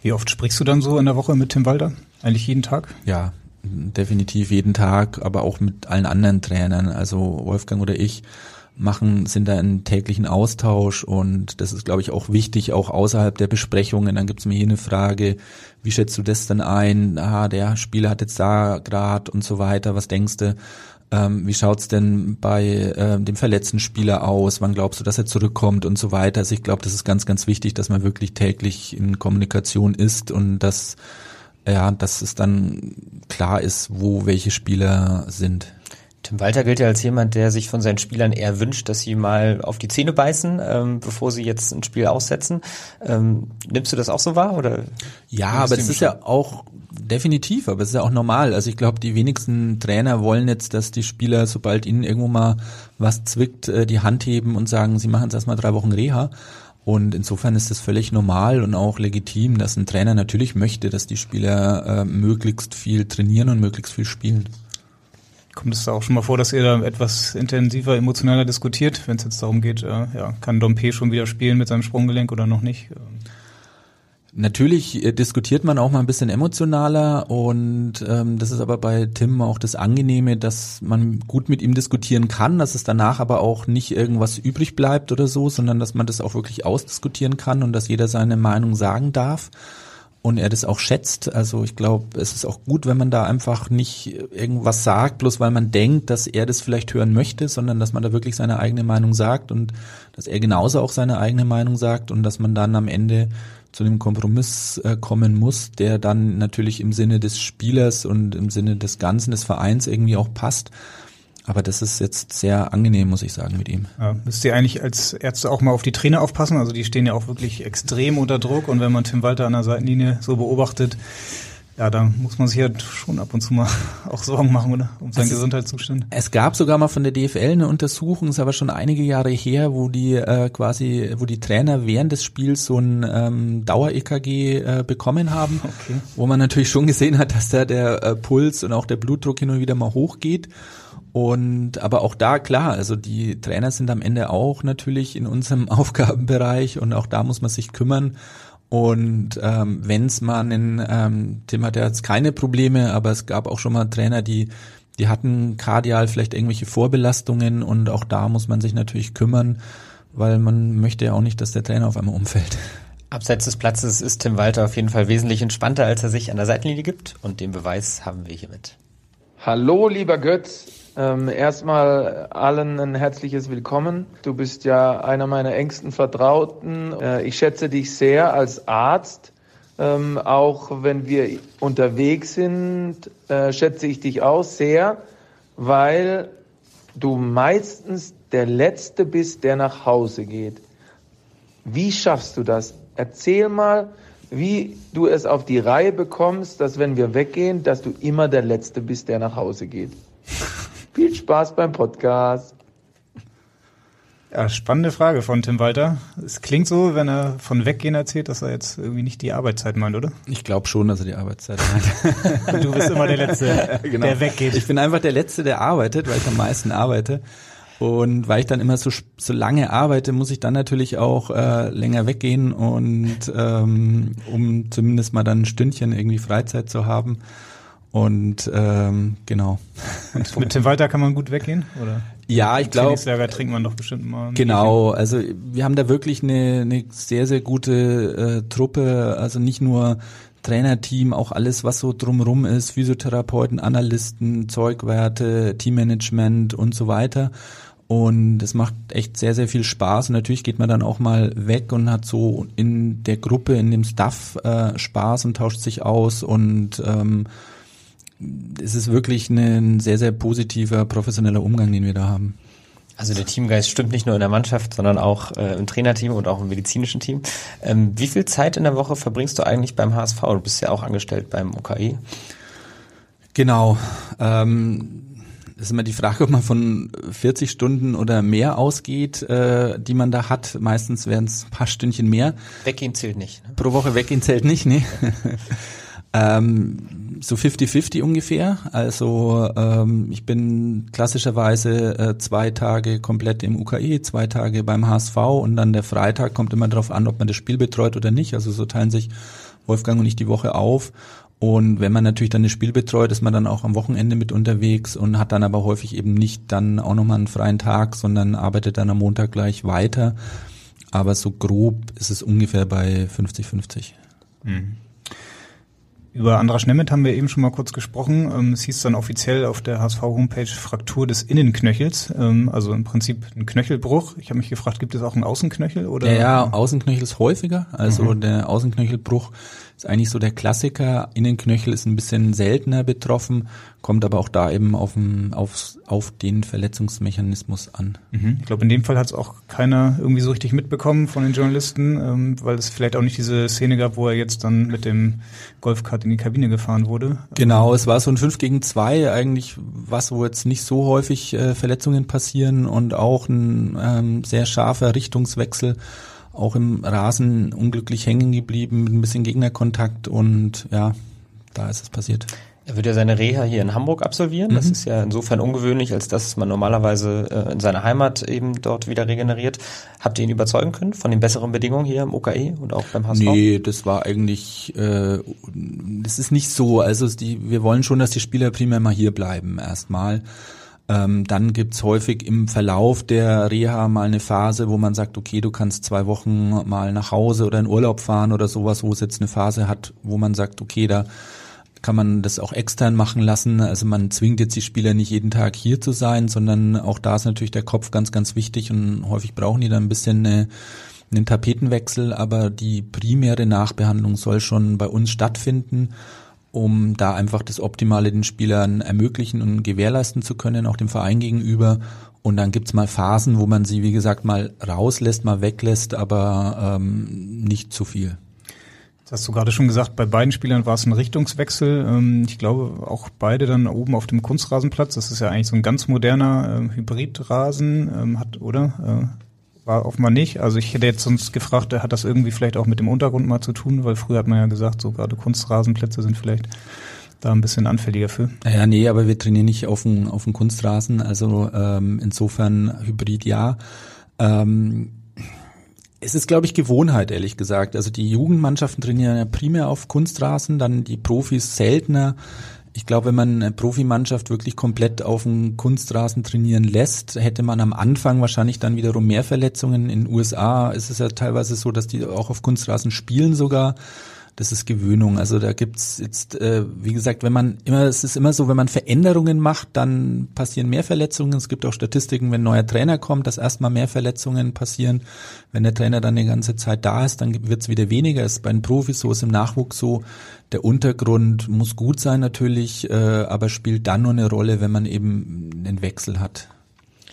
Wie oft sprichst du dann so in der Woche mit Tim Walter? Eigentlich jeden Tag? Ja, definitiv jeden Tag, aber auch mit allen anderen Trainern, also Wolfgang oder ich machen, sind da in täglichen Austausch und das ist, glaube ich, auch wichtig, auch außerhalb der Besprechungen. Dann gibt's mir hier eine Frage, wie schätzt du das denn ein? Ah, der Spieler hat jetzt da grad und so weiter, was denkst du? Ähm, wie schaut's denn bei äh, dem verletzten Spieler aus? Wann glaubst du, dass er zurückkommt und so weiter? Also ich glaube, das ist ganz, ganz wichtig, dass man wirklich täglich in Kommunikation ist und dass ja, dass es dann klar ist, wo welche Spieler sind. Tim Walter gilt ja als jemand, der sich von seinen Spielern eher wünscht, dass sie mal auf die Zähne beißen, ähm, bevor sie jetzt ein Spiel aussetzen. Ähm, nimmst du das auch so wahr? Oder ja, aber es ist ja auch definitiv, aber es ist ja auch normal. Also ich glaube, die wenigsten Trainer wollen jetzt, dass die Spieler, sobald ihnen irgendwo mal was zwickt, äh, die Hand heben und sagen, sie machen jetzt erstmal drei Wochen Reha. Und insofern ist das völlig normal und auch legitim, dass ein Trainer natürlich möchte, dass die Spieler äh, möglichst viel trainieren und möglichst viel spielen. Kommt es da auch schon mal vor, dass ihr da etwas intensiver, emotionaler diskutiert, wenn es jetzt darum geht, äh, ja, kann Dompe schon wieder spielen mit seinem Sprunggelenk oder noch nicht? Natürlich äh, diskutiert man auch mal ein bisschen emotionaler und ähm, das ist aber bei Tim auch das Angenehme, dass man gut mit ihm diskutieren kann, dass es danach aber auch nicht irgendwas übrig bleibt oder so, sondern dass man das auch wirklich ausdiskutieren kann und dass jeder seine Meinung sagen darf und er das auch schätzt. Also ich glaube, es ist auch gut, wenn man da einfach nicht irgendwas sagt, bloß weil man denkt, dass er das vielleicht hören möchte, sondern dass man da wirklich seine eigene Meinung sagt und dass er genauso auch seine eigene Meinung sagt und dass man dann am Ende zu einem Kompromiss äh, kommen muss, der dann natürlich im Sinne des Spielers und im Sinne des Ganzen des Vereins irgendwie auch passt. Aber das ist jetzt sehr angenehm, muss ich sagen, mit ihm. Ja, müsst ihr eigentlich als Ärzte auch mal auf die Trainer aufpassen? Also die stehen ja auch wirklich extrem unter Druck und wenn man Tim Walter an der Seitenlinie so beobachtet, ja, da muss man sich ja schon ab und zu mal auch Sorgen machen, oder? Um seinen Gesundheitszustand. Es gab sogar mal von der DFL eine Untersuchung, ist aber schon einige Jahre her, wo die äh, quasi, wo die Trainer während des Spiels so ein ähm, Dauer-EKG äh, bekommen haben, okay. wo man natürlich schon gesehen hat, dass da der äh, Puls und auch der Blutdruck hin und wieder mal hochgeht. Und aber auch da klar, also die Trainer sind am Ende auch natürlich in unserem Aufgabenbereich und auch da muss man sich kümmern. Und ähm, wenn es mal einen, ähm, Tim hat ja jetzt keine Probleme, aber es gab auch schon mal Trainer, die die hatten kardial vielleicht irgendwelche Vorbelastungen und auch da muss man sich natürlich kümmern, weil man möchte ja auch nicht, dass der Trainer auf einmal umfällt. Abseits des Platzes ist Tim Walter auf jeden Fall wesentlich entspannter, als er sich an der Seitenlinie gibt und den Beweis haben wir hiermit. Hallo, lieber Götz. Ähm, erstmal allen ein herzliches Willkommen. Du bist ja einer meiner engsten Vertrauten. Äh, ich schätze dich sehr als Arzt. Ähm, auch wenn wir unterwegs sind, äh, schätze ich dich auch sehr, weil du meistens der Letzte bist, der nach Hause geht. Wie schaffst du das? Erzähl mal, wie du es auf die Reihe bekommst, dass wenn wir weggehen, dass du immer der Letzte bist, der nach Hause geht. Viel Spaß beim Podcast. Ja, spannende Frage von Tim Walter. Es klingt so, wenn er von Weggehen erzählt, dass er jetzt irgendwie nicht die Arbeitszeit meint, oder? Ich glaube schon, dass er die Arbeitszeit meint. du bist immer der Letzte, genau. der weggeht. Ich bin einfach der Letzte, der arbeitet, weil ich am meisten arbeite. Und weil ich dann immer so, so lange arbeite, muss ich dann natürlich auch äh, länger weggehen und ähm, um zumindest mal dann ein Stündchen irgendwie Freizeit zu haben. Und ähm, genau. Und mit Tim Walter kann man gut weggehen, oder? Ja, ich glaube. Trainingslager trinkt man doch bestimmt mal. Genau, also wir haben da wirklich eine, eine sehr, sehr gute äh, Truppe. Also nicht nur Trainerteam, auch alles, was so drumrum ist, Physiotherapeuten, Analysten, Zeugwerte, Teammanagement und so weiter. Und es macht echt sehr, sehr viel Spaß. Und natürlich geht man dann auch mal weg und hat so in der Gruppe, in dem Staff äh, Spaß und tauscht sich aus und ähm, es ist wirklich ein sehr, sehr positiver, professioneller Umgang, den wir da haben. Also der Teamgeist stimmt nicht nur in der Mannschaft, sondern auch äh, im Trainerteam und auch im medizinischen Team. Ähm, wie viel Zeit in der Woche verbringst du eigentlich beim HSV? Du bist ja auch angestellt beim UKI. Genau. Ähm, das ist immer die Frage, ob man von 40 Stunden oder mehr ausgeht, äh, die man da hat. Meistens werden es ein paar Stündchen mehr. Weggehen zählt nicht. Ne? Pro Woche weggehen zählt nicht, nee. Ähm, so 50-50 ungefähr. Also ähm, ich bin klassischerweise äh, zwei Tage komplett im UKE, zwei Tage beim HSV und dann der Freitag kommt immer darauf an, ob man das Spiel betreut oder nicht. Also so teilen sich Wolfgang und ich die Woche auf. Und wenn man natürlich dann das Spiel betreut, ist man dann auch am Wochenende mit unterwegs und hat dann aber häufig eben nicht dann auch nochmal einen freien Tag, sondern arbeitet dann am Montag gleich weiter. Aber so grob ist es ungefähr bei 50-50. Mhm. Über Andra Schnemmet haben wir eben schon mal kurz gesprochen. Ähm, es hieß dann offiziell auf der HSV-Homepage Fraktur des Innenknöchels, ähm, also im Prinzip ein Knöchelbruch. Ich habe mich gefragt, gibt es auch einen Außenknöchel? Oder? Ja, ja Außenknöchel ist häufiger. Also mhm. der Außenknöchelbruch ist eigentlich so der Klassiker. Innenknöchel ist ein bisschen seltener betroffen, kommt aber auch da eben auf, den, auf, auf den Verletzungsmechanismus an. Mhm. Ich glaube, in dem Fall hat es auch keiner irgendwie so richtig mitbekommen von den Journalisten, ähm, weil es vielleicht auch nicht diese Szene gab, wo er jetzt dann mit dem Golfkart in die Kabine gefahren wurde. Genau, es war so ein 5 gegen 2, eigentlich was, wo jetzt nicht so häufig äh, Verletzungen passieren und auch ein ähm, sehr scharfer Richtungswechsel auch im Rasen unglücklich hängen geblieben mit ein bisschen Gegnerkontakt und ja, da ist es passiert. Er wird ja seine Reha hier in Hamburg absolvieren. Das mhm. ist ja insofern ungewöhnlich, als dass man normalerweise äh, in seiner Heimat eben dort wieder regeneriert. Habt ihr ihn überzeugen können von den besseren Bedingungen hier im OKE und auch beim HSV? Nee, das war eigentlich, äh, das ist nicht so. Also die, wir wollen schon, dass die Spieler primär mal hier bleiben erstmal. Ähm, dann gibt's häufig im Verlauf der Reha mal eine Phase, wo man sagt, okay, du kannst zwei Wochen mal nach Hause oder in Urlaub fahren oder sowas, wo es jetzt eine Phase hat, wo man sagt, okay, da kann man das auch extern machen lassen. Also man zwingt jetzt die Spieler nicht jeden Tag hier zu sein, sondern auch da ist natürlich der Kopf ganz, ganz wichtig und häufig brauchen die dann ein bisschen eine, einen Tapetenwechsel, aber die primäre Nachbehandlung soll schon bei uns stattfinden um da einfach das Optimale den Spielern ermöglichen und gewährleisten zu können, auch dem Verein gegenüber. Und dann gibt's mal Phasen, wo man sie, wie gesagt, mal rauslässt, mal weglässt, aber ähm, nicht zu viel. Das hast du gerade schon gesagt, bei beiden Spielern war es ein Richtungswechsel. Ähm, ich glaube, auch beide dann oben auf dem Kunstrasenplatz. Das ist ja eigentlich so ein ganz moderner äh, Hybridrasen, ähm, hat, oder? War offenbar nicht. Also ich hätte jetzt sonst gefragt, hat das irgendwie vielleicht auch mit dem Untergrund mal zu tun, weil früher hat man ja gesagt, so gerade Kunstrasenplätze sind vielleicht da ein bisschen anfälliger für. Ja, nee, aber wir trainieren nicht auf dem, auf dem Kunstrasen, also ähm, insofern Hybrid ja. Ähm, es ist, glaube ich, Gewohnheit, ehrlich gesagt. Also die Jugendmannschaften trainieren ja primär auf Kunstrasen, dann die Profis seltener. Ich glaube, wenn man eine Profimannschaft wirklich komplett auf dem Kunstrasen trainieren lässt, hätte man am Anfang wahrscheinlich dann wiederum mehr Verletzungen. In den USA ist es ja teilweise so, dass die auch auf Kunstrasen spielen sogar. Das ist Gewöhnung. Also da gibt's jetzt, äh, wie gesagt, wenn man immer, es ist immer so, wenn man Veränderungen macht, dann passieren mehr Verletzungen. Es gibt auch Statistiken, wenn ein neuer Trainer kommt, dass erstmal mehr Verletzungen passieren. Wenn der Trainer dann die ganze Zeit da ist, dann wird's wieder weniger. Es ist bei den Profis so, ist im Nachwuchs so. Der Untergrund muss gut sein natürlich, äh, aber spielt dann nur eine Rolle, wenn man eben einen Wechsel hat.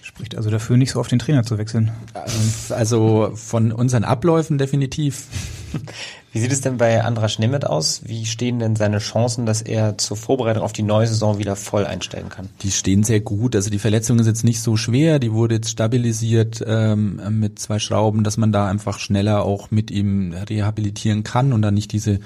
Spricht also dafür, nicht so auf den Trainer zu wechseln. Also von unseren Abläufen definitiv. Wie sieht es denn bei Andras Schnemmet aus? Wie stehen denn seine Chancen, dass er zur Vorbereitung auf die neue Saison wieder voll einstellen kann? Die stehen sehr gut. Also die Verletzung ist jetzt nicht so schwer. Die wurde jetzt stabilisiert ähm, mit zwei Schrauben, dass man da einfach schneller auch mit ihm rehabilitieren kann und dann nicht diese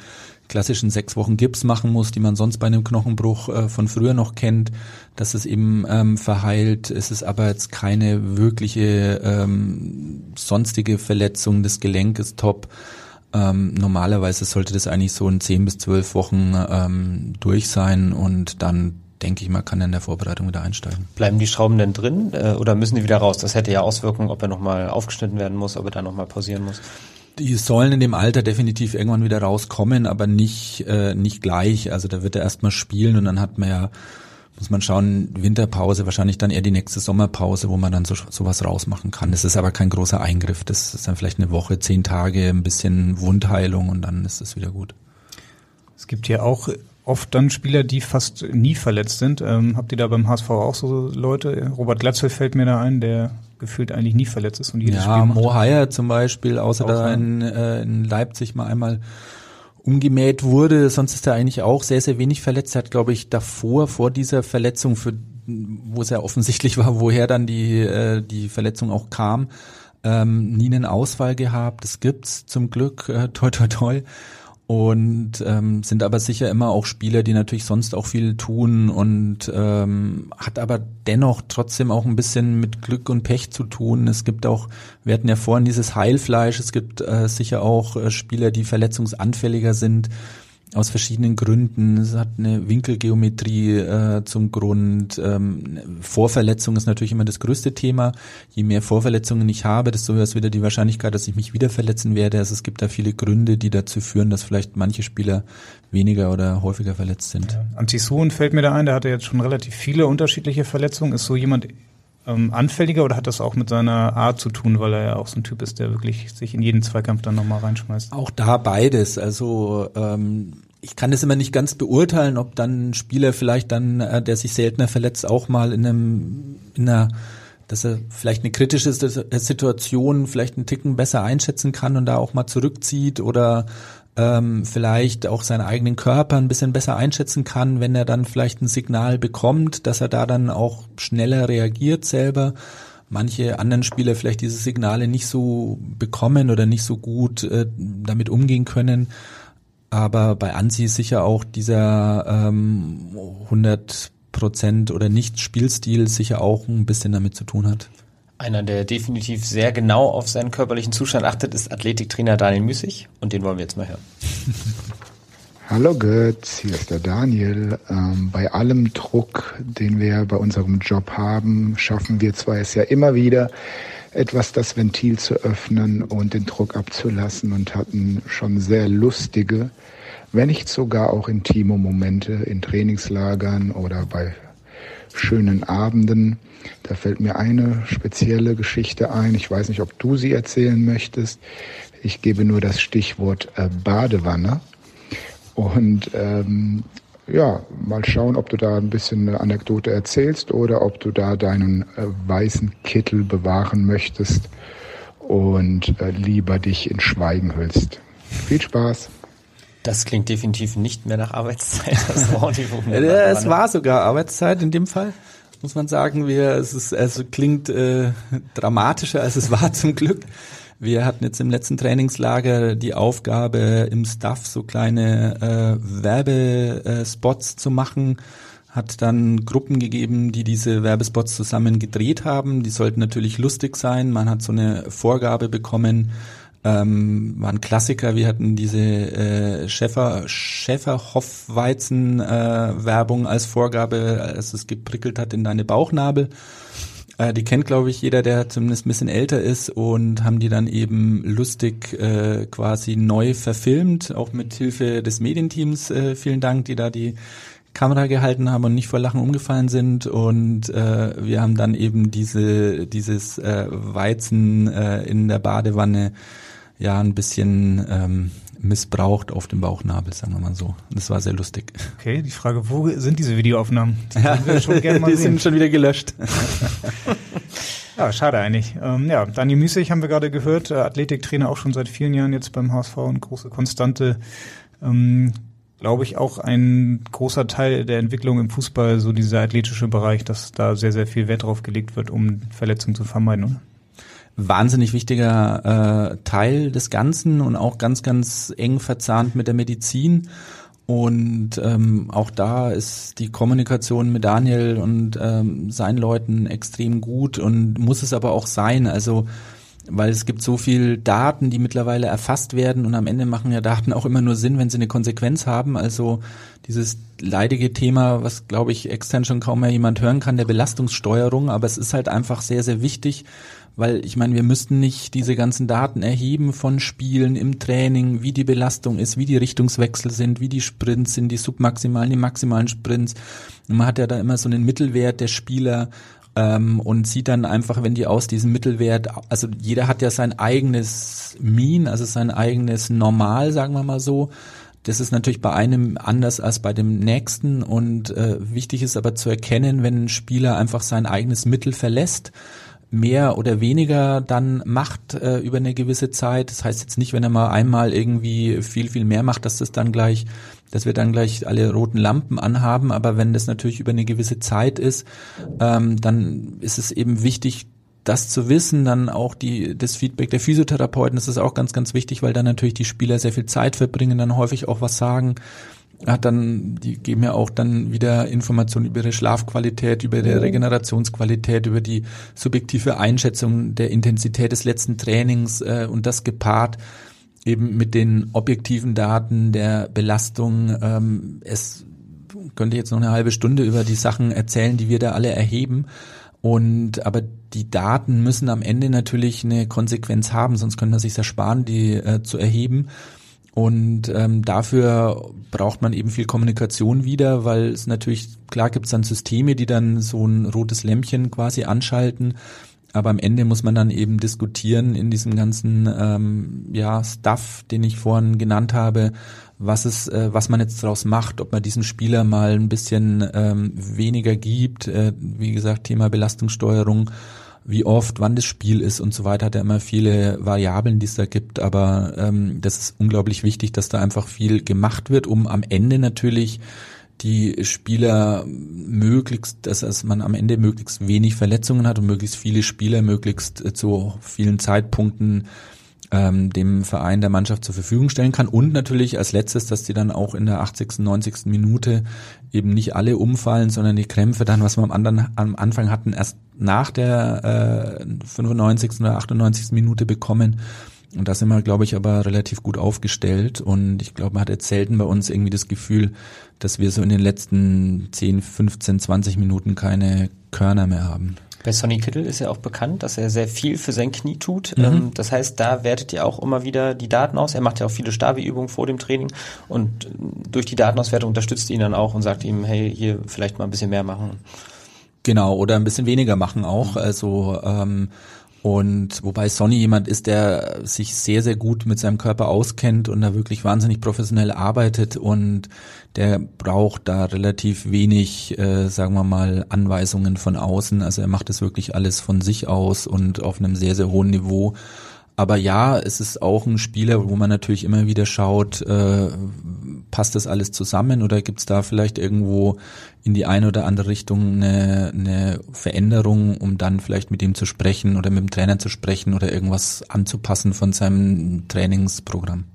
klassischen sechs Wochen Gips machen muss, die man sonst bei einem Knochenbruch äh, von früher noch kennt, dass es eben ähm, verheilt. Es ist aber jetzt keine wirkliche ähm, sonstige Verletzung. Das Gelenk ist top. Ähm, normalerweise sollte das eigentlich so in zehn bis zwölf Wochen ähm, durch sein und dann denke ich mal, kann er in der Vorbereitung wieder einsteigen. Bleiben die Schrauben denn drin äh, oder müssen die wieder raus? Das hätte ja Auswirkungen, ob er nochmal aufgeschnitten werden muss, ob er dann nochmal pausieren muss. Die sollen in dem Alter definitiv irgendwann wieder rauskommen, aber nicht, äh, nicht gleich. Also da wird er erstmal spielen und dann hat man ja muss man schauen, Winterpause, wahrscheinlich dann eher die nächste Sommerpause, wo man dann so sowas rausmachen kann. Das ist aber kein großer Eingriff. Das ist dann vielleicht eine Woche, zehn Tage, ein bisschen Wundheilung und dann ist es wieder gut. Es gibt ja auch oft dann Spieler, die fast nie verletzt sind. Ähm, habt ihr da beim HSV auch so Leute? Robert Glatzel fällt mir da ein, der gefühlt eigentlich nie verletzt ist und jedes ja, Spiel macht. Mo Haier zum Beispiel, außer da in, äh, in Leipzig mal einmal umgemäht wurde. Sonst ist er eigentlich auch sehr, sehr wenig verletzt. Er hat, glaube ich, davor, vor dieser Verletzung, für, wo es ja offensichtlich war, woher dann die, äh, die Verletzung auch kam, ähm, nie einen Ausfall gehabt. Das gibt's zum Glück, äh, toi toi toi und ähm, sind aber sicher immer auch Spieler, die natürlich sonst auch viel tun und ähm, hat aber dennoch trotzdem auch ein bisschen mit Glück und Pech zu tun. Es gibt auch, wir hatten ja vorhin dieses Heilfleisch, es gibt äh, sicher auch äh, Spieler, die verletzungsanfälliger sind aus verschiedenen Gründen. Es hat eine Winkelgeometrie äh, zum Grund. Ähm, Vorverletzung ist natürlich immer das größte Thema. Je mehr Vorverletzungen ich habe, desto höher ist wieder die Wahrscheinlichkeit, dass ich mich wieder verletzen werde. Also es gibt da viele Gründe, die dazu führen, dass vielleicht manche Spieler weniger oder häufiger verletzt sind. Ja. Antisuhn fällt mir da ein, der hatte jetzt schon relativ viele unterschiedliche Verletzungen. Ist so jemand ähm, anfälliger oder hat das auch mit seiner Art zu tun, weil er ja auch so ein Typ ist, der wirklich sich in jeden Zweikampf dann nochmal reinschmeißt? Auch da beides. Also ähm, ich kann es immer nicht ganz beurteilen, ob dann ein Spieler vielleicht dann, äh, der sich seltener verletzt, auch mal in einem in einer dass er vielleicht eine kritische Situation vielleicht einen Ticken besser einschätzen kann und da auch mal zurückzieht oder ähm, vielleicht auch seinen eigenen Körper ein bisschen besser einschätzen kann, wenn er dann vielleicht ein Signal bekommt, dass er da dann auch schneller reagiert selber. Manche anderen Spieler vielleicht diese Signale nicht so bekommen oder nicht so gut äh, damit umgehen können. Aber bei Ansi sicher auch dieser ähm, 100 Prozent oder nicht Spielstil sicher auch ein bisschen damit zu tun hat. Einer, der definitiv sehr genau auf seinen körperlichen Zustand achtet, ist Athletiktrainer Daniel Müßig und den wollen wir jetzt mal hören. Hallo Götz, hier ist der Daniel. Ähm, bei allem Druck, den wir bei unserem Job haben, schaffen wir zwar es ja immer wieder, etwas das Ventil zu öffnen und den Druck abzulassen und hatten schon sehr lustige, wenn nicht sogar auch intime Momente in Trainingslagern oder bei schönen Abenden. Da fällt mir eine spezielle Geschichte ein. Ich weiß nicht, ob du sie erzählen möchtest. Ich gebe nur das Stichwort äh, Badewanne. Und ähm, ja, mal schauen, ob du da ein bisschen eine Anekdote erzählst oder ob du da deinen äh, weißen Kittel bewahren möchtest und äh, lieber dich in Schweigen hüllst. Viel Spaß! Das klingt definitiv nicht mehr nach Arbeitszeit. Das war, es war sogar Arbeitszeit in dem Fall muss man sagen. Wir, es ist, also klingt äh, dramatischer, als es war zum Glück. Wir hatten jetzt im letzten Trainingslager die Aufgabe, im Staff so kleine äh, Werbespots zu machen. Hat dann Gruppen gegeben, die diese Werbespots zusammen gedreht haben. Die sollten natürlich lustig sein. Man hat so eine Vorgabe bekommen, ähm, war ein Klassiker. Wir hatten diese äh, Schäfer, Schäferhoff-Weizen äh, Werbung als Vorgabe, als es geprickelt hat in deine Bauchnabel. Äh, die kennt, glaube ich, jeder, der zumindest ein bisschen älter ist und haben die dann eben lustig äh, quasi neu verfilmt, auch mit Hilfe des Medienteams. Äh, vielen Dank, die da die Kamera gehalten haben und nicht vor Lachen umgefallen sind und äh, wir haben dann eben diese dieses äh, Weizen äh, in der Badewanne ja ein bisschen ähm, missbraucht auf dem Bauchnabel, sagen wir mal so. Das war sehr lustig. Okay, die Frage, wo sind diese Videoaufnahmen? Die, ja, schon die sind schon wieder gelöscht. ja, schade eigentlich. Ähm, ja, Daniel Müßig haben wir gerade gehört, äh, Athletiktrainer auch schon seit vielen Jahren jetzt beim HSV und große Konstante. Ähm, glaube ich, auch ein großer Teil der Entwicklung im Fußball, so dieser athletische Bereich, dass da sehr, sehr viel Wert drauf gelegt wird, um Verletzungen zu vermeiden, oder? Wahnsinnig wichtiger äh, Teil des Ganzen und auch ganz, ganz eng verzahnt mit der Medizin. Und ähm, auch da ist die Kommunikation mit Daniel und ähm, seinen Leuten extrem gut und muss es aber auch sein. Also weil es gibt so viel Daten, die mittlerweile erfasst werden und am Ende machen ja Daten auch immer nur Sinn, wenn sie eine Konsequenz haben. Also dieses leidige Thema, was glaube ich extern schon kaum mehr jemand hören kann, der Belastungssteuerung, aber es ist halt einfach sehr, sehr wichtig, weil ich meine, wir müssten nicht diese ganzen Daten erheben von Spielen im Training, wie die Belastung ist, wie die Richtungswechsel sind, wie die Sprints sind, die submaximalen, die maximalen Sprints. Und man hat ja da immer so einen Mittelwert der Spieler ähm, und sieht dann einfach, wenn die aus diesem Mittelwert, also jeder hat ja sein eigenes Mean, also sein eigenes Normal, sagen wir mal so. Das ist natürlich bei einem anders als bei dem nächsten und äh, wichtig ist aber zu erkennen, wenn ein Spieler einfach sein eigenes Mittel verlässt, mehr oder weniger dann macht äh, über eine gewisse Zeit. Das heißt jetzt nicht, wenn er mal einmal irgendwie viel, viel mehr macht, dass das dann gleich dass wir dann gleich alle roten Lampen anhaben. Aber wenn das natürlich über eine gewisse Zeit ist, ähm, dann ist es eben wichtig, das zu wissen, dann auch die, das Feedback der Physiotherapeuten, das ist auch ganz, ganz wichtig, weil dann natürlich die Spieler sehr viel Zeit verbringen, dann häufig auch was sagen. Hat dann, die geben ja auch dann wieder Informationen über ihre Schlafqualität, über ihre Regenerationsqualität, über die subjektive Einschätzung der Intensität des letzten Trainings äh, und das gepaart eben mit den objektiven Daten der Belastung. Ähm, es könnte jetzt noch eine halbe Stunde über die Sachen erzählen, die wir da alle erheben. Und aber die Daten müssen am Ende natürlich eine Konsequenz haben, sonst können wir sich ersparen, die äh, zu erheben. Und ähm, dafür braucht man eben viel Kommunikation wieder, weil es natürlich, klar gibt es dann Systeme, die dann so ein rotes Lämpchen quasi anschalten. Aber am Ende muss man dann eben diskutieren in diesem ganzen ähm, ja, Stuff, den ich vorhin genannt habe, was es, äh, was man jetzt daraus macht, ob man diesem Spieler mal ein bisschen ähm, weniger gibt, äh, wie gesagt, Thema Belastungssteuerung, wie oft, wann das Spiel ist und so weiter, hat er immer viele Variablen, die es da gibt, aber ähm, das ist unglaublich wichtig, dass da einfach viel gemacht wird, um am Ende natürlich die Spieler möglichst, dass, man am Ende möglichst wenig Verletzungen hat und möglichst viele Spieler möglichst äh, zu vielen Zeitpunkten ähm, dem Verein der Mannschaft zur Verfügung stellen kann. Und natürlich als letztes, dass die dann auch in der 80., 90. Minute eben nicht alle umfallen, sondern die Krämpfe dann, was wir am, anderen, am Anfang hatten, erst nach der äh, 95. oder 98. Minute bekommen. Und da sind wir, glaube ich, aber relativ gut aufgestellt. Und ich glaube, man hat jetzt selten bei uns irgendwie das Gefühl, dass wir so in den letzten 10, 15, 20 Minuten keine Körner mehr haben. Bei Sonny Kittel ist ja auch bekannt, dass er sehr viel für sein Knie tut. Mhm. Ähm, das heißt, da wertet ihr auch immer wieder die Daten aus. Er macht ja auch viele Stabi-Übungen vor dem Training und durch die Datenauswertung unterstützt ihn dann auch und sagt ihm, hey, hier vielleicht mal ein bisschen mehr machen. Genau, oder ein bisschen weniger machen auch. Mhm. Also ähm, und wobei Sonny jemand ist, der sich sehr, sehr gut mit seinem Körper auskennt und da wirklich wahnsinnig professionell arbeitet und der braucht da relativ wenig, äh, sagen wir mal, Anweisungen von außen. Also er macht das wirklich alles von sich aus und auf einem sehr, sehr hohen Niveau. Aber ja, es ist auch ein Spieler, wo man natürlich immer wieder schaut, äh, passt das alles zusammen oder gibt es da vielleicht irgendwo in die eine oder andere Richtung eine, eine Veränderung, um dann vielleicht mit ihm zu sprechen oder mit dem Trainer zu sprechen oder irgendwas anzupassen von seinem Trainingsprogramm?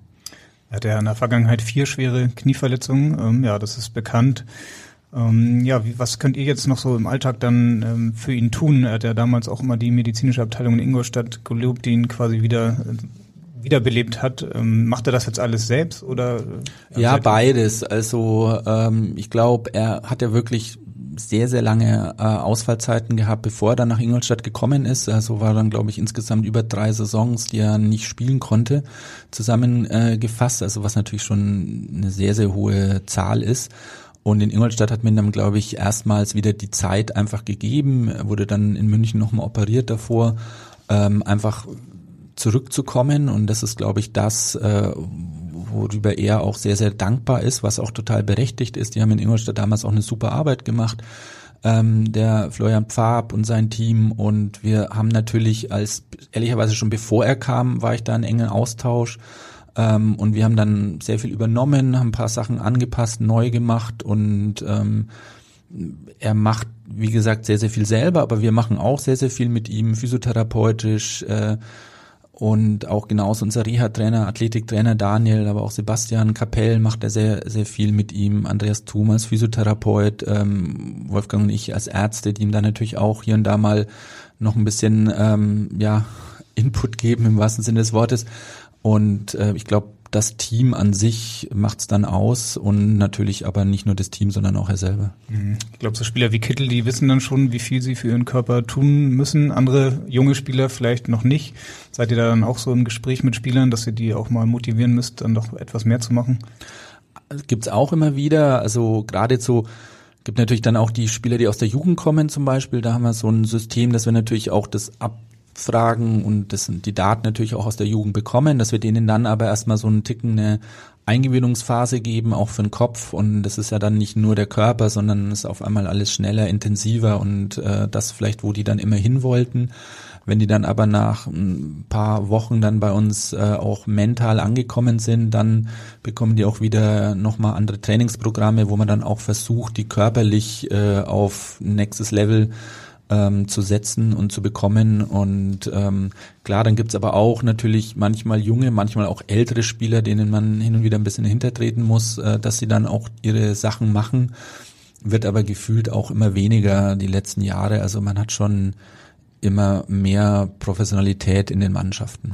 Er hatte ja in der Vergangenheit vier schwere Knieverletzungen. Ähm, ja, das ist bekannt. Ähm, ja, wie, was könnt ihr jetzt noch so im Alltag dann ähm, für ihn tun? Er hat ja damals auch immer die medizinische Abteilung in Ingolstadt gelobt, die ihn quasi wieder äh, wiederbelebt hat. Ähm, macht er das jetzt alles selbst oder? Äh, ja, beides. Also ähm, ich glaube, er hat ja wirklich sehr, sehr lange äh, Ausfallzeiten gehabt, bevor er dann nach Ingolstadt gekommen ist. Also war dann, glaube ich, insgesamt über drei Saisons, die er nicht spielen konnte, zusammengefasst. Äh, also was natürlich schon eine sehr, sehr hohe Zahl ist. Und in Ingolstadt hat man dann, glaube ich, erstmals wieder die Zeit einfach gegeben. Wurde dann in München nochmal operiert davor, ähm, einfach zurückzukommen. Und das ist, glaube ich, das, äh, worüber er auch sehr, sehr dankbar ist, was auch total berechtigt ist. Die haben in Ingolstadt damals auch eine super Arbeit gemacht, ähm, der Florian Pfab und sein Team. Und wir haben natürlich als, ehrlicherweise schon bevor er kam, war ich da in engen Austausch. Ähm, und wir haben dann sehr viel übernommen, haben ein paar Sachen angepasst, neu gemacht und ähm, er macht, wie gesagt, sehr, sehr viel selber, aber wir machen auch sehr, sehr viel mit ihm, physiotherapeutisch, äh, und auch genauso unser Reha-Trainer, Athletiktrainer Daniel, aber auch Sebastian Kapell macht er sehr, sehr viel mit ihm. Andreas Thum Physiotherapeut, ähm, Wolfgang und ich als Ärzte, die ihm dann natürlich auch hier und da mal noch ein bisschen ähm, ja, Input geben im wahrsten Sinne des Wortes. Und äh, ich glaube, das Team an sich macht's dann aus und natürlich aber nicht nur das Team, sondern auch er selber. Mhm. Ich glaube, so Spieler wie Kittel, die wissen dann schon, wie viel sie für ihren Körper tun müssen. Andere junge Spieler vielleicht noch nicht. Seid ihr da dann auch so im Gespräch mit Spielern, dass ihr die auch mal motivieren müsst, dann doch etwas mehr zu machen? Gibt's auch immer wieder. Also gerade so gibt natürlich dann auch die Spieler, die aus der Jugend kommen zum Beispiel. Da haben wir so ein System, dass wir natürlich auch das ab Fragen und das sind die Daten natürlich auch aus der Jugend bekommen, dass wir denen dann aber erstmal so einen Ticken eine Eingewöhnungsphase geben, auch für den Kopf. Und das ist ja dann nicht nur der Körper, sondern ist auf einmal alles schneller, intensiver und äh, das vielleicht, wo die dann immer hin wollten. Wenn die dann aber nach ein paar Wochen dann bei uns äh, auch mental angekommen sind, dann bekommen die auch wieder nochmal andere Trainingsprogramme, wo man dann auch versucht, die körperlich äh, auf nächstes Level ähm, zu setzen und zu bekommen. Und ähm, klar, dann gibt's aber auch natürlich manchmal junge, manchmal auch ältere Spieler, denen man hin und wieder ein bisschen hintertreten muss, äh, dass sie dann auch ihre Sachen machen. Wird aber gefühlt auch immer weniger die letzten Jahre. Also man hat schon immer mehr Professionalität in den Mannschaften.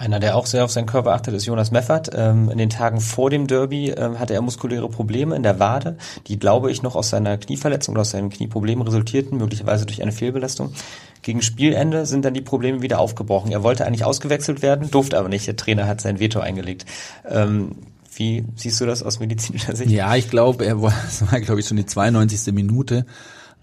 Einer, der auch sehr auf seinen Körper achtet, ist Jonas Meffert. Ähm, in den Tagen vor dem Derby ähm, hatte er muskuläre Probleme in der Wade, die, glaube ich, noch aus seiner Knieverletzung oder aus seinen Knieproblemen resultierten, möglicherweise durch eine Fehlbelastung. Gegen Spielende sind dann die Probleme wieder aufgebrochen. Er wollte eigentlich ausgewechselt werden, durfte aber nicht. Der Trainer hat sein Veto eingelegt. Ähm, wie siehst du das aus medizinischer Sicht? Ja, ich glaube, er war, das war, glaube ich, schon die 92. Minute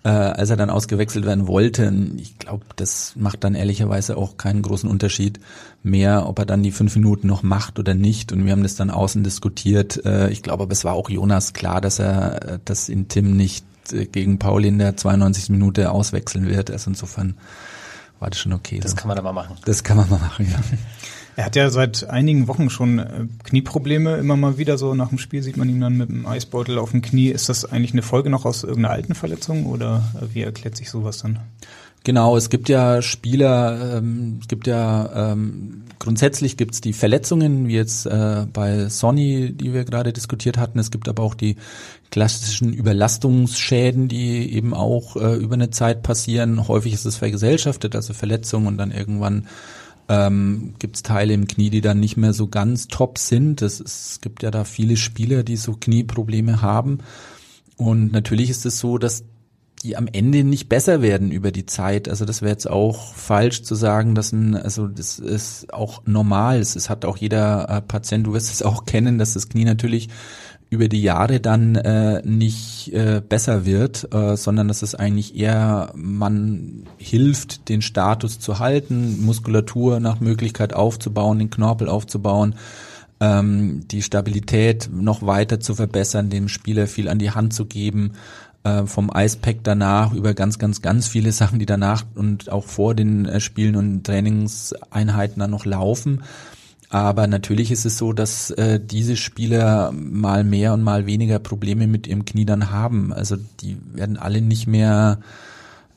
äh, als er dann ausgewechselt werden wollte. Ich glaube, das macht dann ehrlicherweise auch keinen großen Unterschied mehr, ob er dann die fünf Minuten noch macht oder nicht. Und wir haben das dann außen diskutiert. Äh, ich glaube, aber es war auch Jonas klar, dass er äh, das in Tim nicht äh, gegen Pauli in der 92. Minute auswechseln wird. Also insofern war das schon okay. Das so. kann man aber machen. Das kann man mal machen, ja. Er hat ja seit einigen Wochen schon äh, Knieprobleme. Immer mal wieder so nach dem Spiel sieht man ihn dann mit dem Eisbeutel auf dem Knie. Ist das eigentlich eine Folge noch aus irgendeiner alten Verletzung oder äh, wie erklärt sich sowas dann? Genau, es gibt ja Spieler, ähm, es gibt ja ähm, grundsätzlich gibt's die Verletzungen, wie jetzt äh, bei Sonny, die wir gerade diskutiert hatten. Es gibt aber auch die klassischen Überlastungsschäden, die eben auch äh, über eine Zeit passieren. Häufig ist es vergesellschaftet, also Verletzungen und dann irgendwann ähm, gibt es Teile im Knie, die dann nicht mehr so ganz top sind. Es, es gibt ja da viele Spieler, die so Knieprobleme haben. Und natürlich ist es so, dass die am Ende nicht besser werden über die Zeit. Also das wäre jetzt auch falsch zu sagen, dass ein, also das ist auch normal. Es hat auch jeder äh, Patient, du wirst es auch kennen, dass das Knie natürlich über die Jahre dann äh, nicht äh, besser wird, äh, sondern dass es eigentlich eher man hilft, den Status zu halten, Muskulatur nach Möglichkeit aufzubauen, den Knorpel aufzubauen, ähm, die Stabilität noch weiter zu verbessern, dem Spieler viel an die Hand zu geben, äh, vom Icepack danach über ganz, ganz, ganz viele Sachen, die danach und auch vor den äh, Spielen und Trainingseinheiten dann noch laufen. Aber natürlich ist es so, dass äh, diese Spieler mal mehr und mal weniger Probleme mit ihrem Knie dann haben. Also die werden alle nicht mehr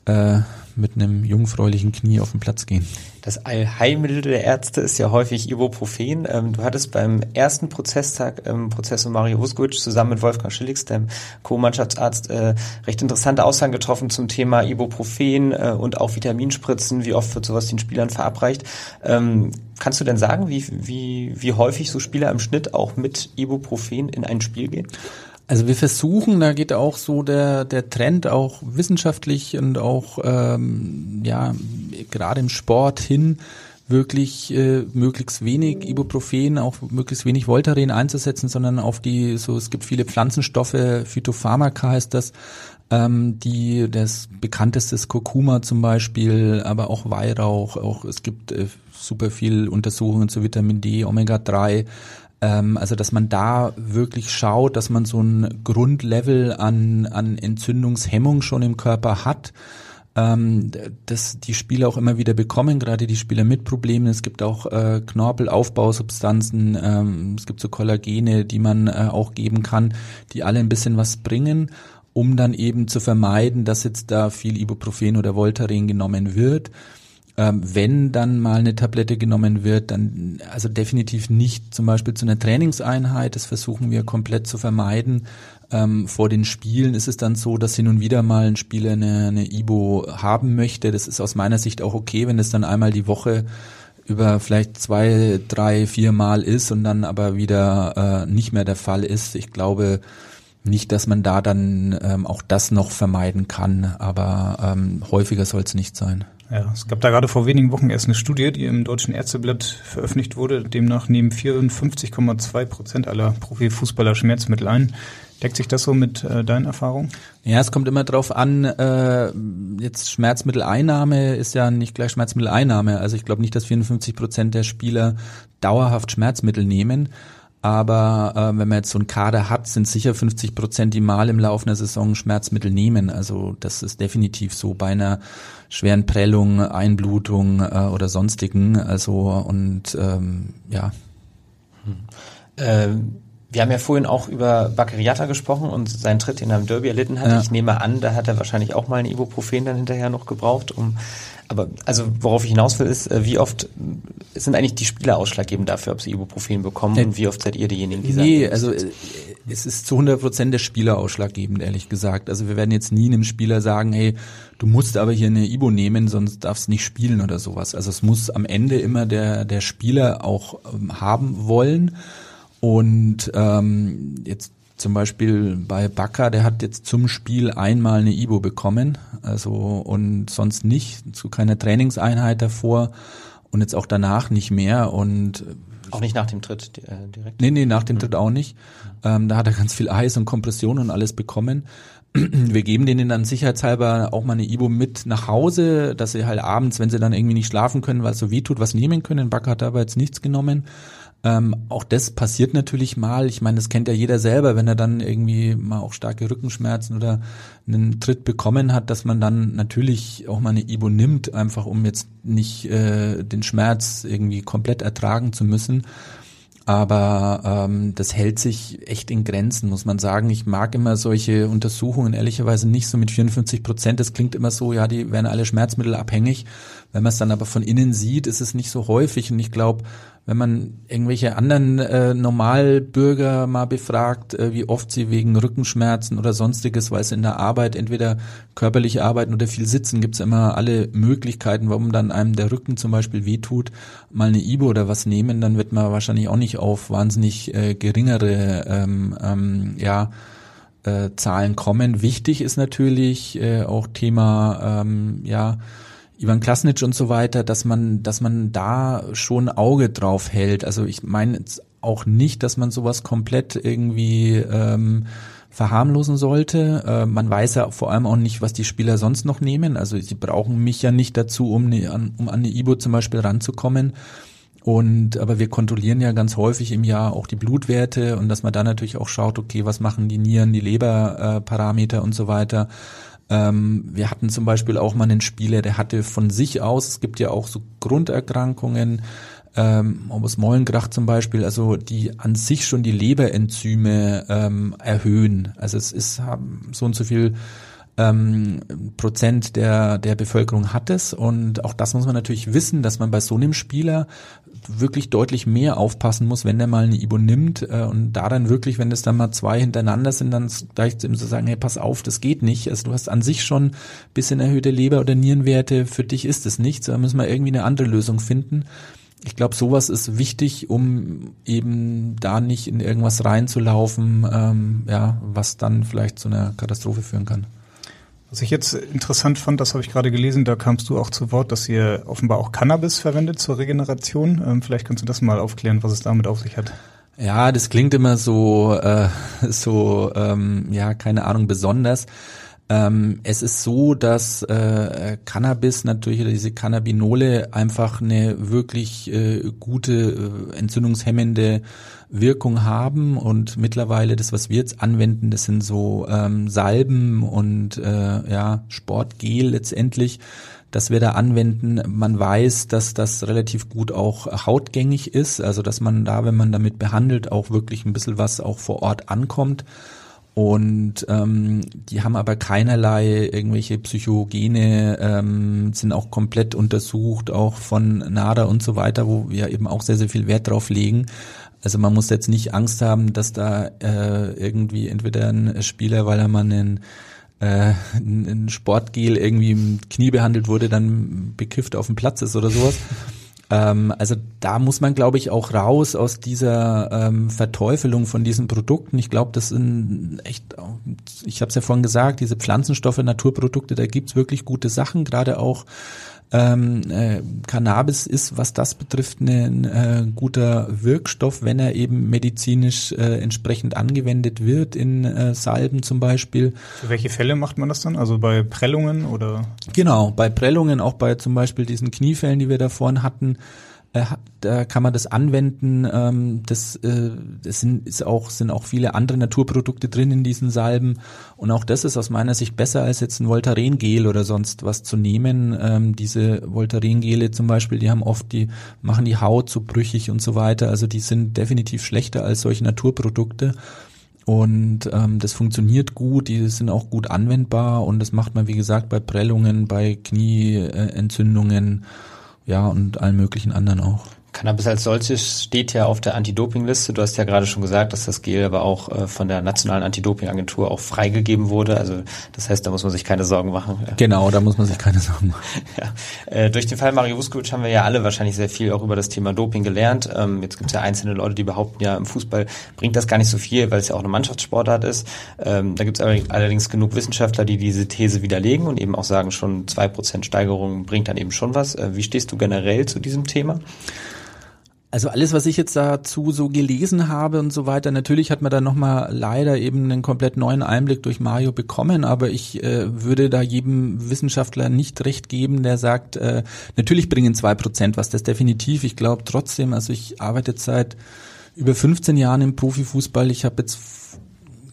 äh, mit einem jungfräulichen Knie auf den Platz gehen. Das Allheilmittel der Ärzte ist ja häufig Ibuprofen. Ähm, du hattest beim ersten Prozesstag ähm, Professor Mario Vuskovic zusammen mit Wolfgang Schillix, dem Co-Mannschaftsarzt, äh, recht interessante Aussagen getroffen zum Thema Ibuprofen äh, und auch Vitaminspritzen. Wie oft wird sowas den Spielern verabreicht? Ähm, kannst du denn sagen, wie, wie, wie häufig so Spieler im Schnitt auch mit Ibuprofen in ein Spiel gehen? Also wir versuchen, da geht auch so der, der Trend auch wissenschaftlich und auch ähm, ja gerade im Sport hin, wirklich äh, möglichst wenig Ibuprofen, auch möglichst wenig Voltaren einzusetzen, sondern auf die, so es gibt viele Pflanzenstoffe, Phytopharmaka heißt das, ähm, die das bekannteste ist Kurkuma zum Beispiel, aber auch Weihrauch, auch es gibt äh, super viel Untersuchungen zu Vitamin D, Omega 3, ähm, also dass man da wirklich schaut, dass man so ein Grundlevel an, an Entzündungshemmung schon im Körper hat ähm, dass die Spieler auch immer wieder bekommen, gerade die Spieler mit Problemen. Es gibt auch äh, Knorpelaufbausubstanzen, ähm, es gibt so Kollagene, die man äh, auch geben kann, die alle ein bisschen was bringen, um dann eben zu vermeiden, dass jetzt da viel Ibuprofen oder Voltaren genommen wird. Ähm, wenn dann mal eine Tablette genommen wird, dann also definitiv nicht zum Beispiel zu einer Trainingseinheit. Das versuchen wir komplett zu vermeiden, ähm, vor den Spielen ist es dann so, dass hin und wieder mal ein Spieler eine, eine Ibo haben möchte. Das ist aus meiner Sicht auch okay, wenn es dann einmal die Woche über vielleicht zwei, drei, vier Mal ist und dann aber wieder äh, nicht mehr der Fall ist. Ich glaube nicht, dass man da dann ähm, auch das noch vermeiden kann, aber ähm, häufiger soll es nicht sein. Ja, es gab da gerade vor wenigen Wochen erst eine Studie, die im Deutschen Ärzteblatt veröffentlicht wurde. Demnach nehmen 54,2 Prozent aller Profifußballer Schmerzmittel ein. Deckt sich das so mit äh, deinen Erfahrungen? Ja, es kommt immer drauf an, äh, jetzt Schmerzmitteleinnahme ist ja nicht gleich Schmerzmitteleinnahme. Also ich glaube nicht, dass 54 Prozent der Spieler dauerhaft Schmerzmittel nehmen. Aber äh, wenn man jetzt so einen Kader hat, sind sicher 50 Prozent, die mal im Laufe einer Saison Schmerzmittel nehmen. Also das ist definitiv so bei einer schweren Prellung, Einblutung äh, oder sonstigen. Also und ähm, ja. Hm. Ähm wir haben ja vorhin auch über Bakariata gesprochen und seinen Tritt, den er im Derby erlitten hat. Ja. Ich nehme an, da hat er wahrscheinlich auch mal ein Ibuprofen dann hinterher noch gebraucht, um aber also worauf ich hinaus will, ist, äh, wie oft sind eigentlich die Spieler ausschlaggebend dafür, ob sie Ibuprofen bekommen und wie oft seid ihr diejenigen, die nee, sagen? also äh, es ist zu 100 Prozent der Spieler ausschlaggebend, ehrlich gesagt. Also wir werden jetzt nie einem Spieler sagen, hey, du musst aber hier eine Ibo nehmen, sonst darfst nicht spielen oder sowas. Also es muss am Ende immer der, der Spieler auch ähm, haben wollen. Und ähm, jetzt zum Beispiel bei Bakker, der hat jetzt zum Spiel einmal eine Ibo bekommen, also und sonst nicht, zu keiner Trainingseinheit davor und jetzt auch danach nicht mehr und auch nicht nach dem Tritt äh, direkt? Nee, nee, nach dem Tritt auch nicht. Ähm, da hat er ganz viel Eis und Kompression und alles bekommen. Wir geben denen dann sicherheitshalber auch mal eine Ibo mit nach Hause, dass sie halt abends, wenn sie dann irgendwie nicht schlafen können, weil es so weh tut, was nehmen können. Bakker hat aber jetzt nichts genommen. Ähm, auch das passiert natürlich mal. Ich meine, das kennt ja jeder selber, wenn er dann irgendwie mal auch starke Rückenschmerzen oder einen Tritt bekommen hat, dass man dann natürlich auch mal eine Ibo nimmt, einfach um jetzt nicht äh, den Schmerz irgendwie komplett ertragen zu müssen. Aber ähm, das hält sich echt in Grenzen, muss man sagen. Ich mag immer solche Untersuchungen ehrlicherweise nicht so mit 54 Prozent. Das klingt immer so, ja, die werden alle Schmerzmittel abhängig. Wenn man es dann aber von innen sieht, ist es nicht so häufig. Und ich glaube, wenn man irgendwelche anderen äh, Normalbürger mal befragt, äh, wie oft sie wegen Rückenschmerzen oder sonstiges, weil sie in der Arbeit entweder körperlich arbeiten oder viel sitzen, gibt's immer alle Möglichkeiten, warum dann einem der Rücken zum Beispiel wehtut, mal eine Ibo oder was nehmen, dann wird man wahrscheinlich auch nicht auf wahnsinnig äh, geringere ähm, ähm, ja, äh, Zahlen kommen. Wichtig ist natürlich äh, auch Thema ähm, ja Ivan Klasnic und so weiter, dass man, dass man da schon Auge drauf hält. Also ich meine jetzt auch nicht, dass man sowas komplett irgendwie ähm, verharmlosen sollte. Äh, man weiß ja vor allem auch nicht, was die Spieler sonst noch nehmen. Also sie brauchen mich ja nicht dazu, um, ne, um an eine Ibo zum Beispiel ranzukommen. Und aber wir kontrollieren ja ganz häufig im Jahr auch die Blutwerte und dass man da natürlich auch schaut, okay, was machen die Nieren, die Leberparameter äh, und so weiter. Ähm, wir hatten zum Beispiel auch mal einen Spieler, der hatte von sich aus, es gibt ja auch so Grunderkrankungen, ähm, Morbus Mollengrach zum Beispiel, also die an sich schon die Leberenzyme ähm, erhöhen. Also es ist haben so und so viel ähm, Prozent der, der Bevölkerung hat es. Und auch das muss man natürlich wissen, dass man bei so einem Spieler wirklich deutlich mehr aufpassen muss, wenn der mal eine Ibo nimmt äh, und da dann wirklich, wenn es dann mal zwei hintereinander sind, dann gleich ihm zu sagen, hey, pass auf, das geht nicht. Also du hast an sich schon bisschen erhöhte Leber- oder Nierenwerte, für dich ist es nichts, da müssen wir irgendwie eine andere Lösung finden. ich glaube, sowas ist wichtig, um eben da nicht in irgendwas reinzulaufen, ähm, ja, was dann vielleicht zu einer Katastrophe führen kann. Was ich jetzt interessant fand, das habe ich gerade gelesen, da kamst du auch zu Wort, dass ihr offenbar auch Cannabis verwendet zur Regeneration. Ähm, vielleicht kannst du das mal aufklären, was es damit auf sich hat. Ja, das klingt immer so, äh, so, ähm, ja, keine Ahnung, besonders. Ähm, es ist so, dass äh, Cannabis natürlich oder diese Cannabinole einfach eine wirklich äh, gute äh, entzündungshemmende Wirkung haben und mittlerweile das, was wir jetzt anwenden, das sind so ähm, Salben und äh, ja Sportgel letztendlich, dass wir da anwenden. Man weiß, dass das relativ gut auch hautgängig ist, also dass man da, wenn man damit behandelt, auch wirklich ein bisschen was auch vor Ort ankommt. Und ähm, die haben aber keinerlei irgendwelche Psychogene, ähm, sind auch komplett untersucht, auch von NADA und so weiter, wo wir eben auch sehr, sehr viel Wert drauf legen. Also man muss jetzt nicht Angst haben, dass da äh, irgendwie entweder ein Spieler, weil er mal einen äh, ein Sportgel irgendwie im Knie behandelt wurde, dann bekifft auf dem Platz ist oder sowas. Ähm, also da muss man, glaube ich, auch raus aus dieser ähm, Verteufelung von diesen Produkten. Ich glaube, das sind echt, ich habe es ja vorhin gesagt, diese Pflanzenstoffe, Naturprodukte, da gibt's wirklich gute Sachen, gerade auch ähm, äh, Cannabis ist, was das betrifft, ein äh, guter Wirkstoff, wenn er eben medizinisch äh, entsprechend angewendet wird, in äh, Salben zum Beispiel. Für welche Fälle macht man das dann? Also bei Prellungen oder? Genau, bei Prellungen, auch bei zum Beispiel diesen Kniefällen, die wir da vorhin hatten, äh, da kann man das anwenden. Ähm, das, äh, das sind, ist auch, sind auch viele andere Naturprodukte drin in diesen Salben. Und auch das ist aus meiner Sicht besser als jetzt ein Voltaren-Gel oder sonst was zu nehmen. Ähm, diese Voltaren-Gele zum Beispiel, die haben oft, die machen die Haut so brüchig und so weiter. Also die sind definitiv schlechter als solche Naturprodukte. Und ähm, das funktioniert gut, die sind auch gut anwendbar und das macht man, wie gesagt, bei Prellungen, bei Knieentzündungen ja, und allen möglichen anderen auch. Cannabis als solches steht ja auf der Anti-Doping-Liste. Du hast ja gerade schon gesagt, dass das Gel aber auch äh, von der nationalen Anti-Doping-Agentur auch freigegeben wurde. Also das heißt, da muss man sich keine Sorgen machen. Genau, da muss man sich keine Sorgen machen. ja. Äh, durch den Fall Mario Vuskovic haben wir ja alle wahrscheinlich sehr viel auch über das Thema Doping gelernt. Ähm, jetzt gibt es ja einzelne Leute, die behaupten, ja, im Fußball bringt das gar nicht so viel, weil es ja auch eine Mannschaftssportart ist. Ähm, da gibt es allerdings genug Wissenschaftler, die diese These widerlegen und eben auch sagen, schon zwei Prozent Steigerung bringt dann eben schon was. Äh, wie stehst du generell zu diesem Thema? Also alles, was ich jetzt dazu so gelesen habe und so weiter, natürlich hat man da nochmal leider eben einen komplett neuen Einblick durch Mario bekommen, aber ich äh, würde da jedem Wissenschaftler nicht recht geben, der sagt, äh, natürlich bringen zwei Prozent was, das definitiv. Ich glaube trotzdem, also ich arbeite seit über 15 Jahren im Profifußball. Ich habe jetzt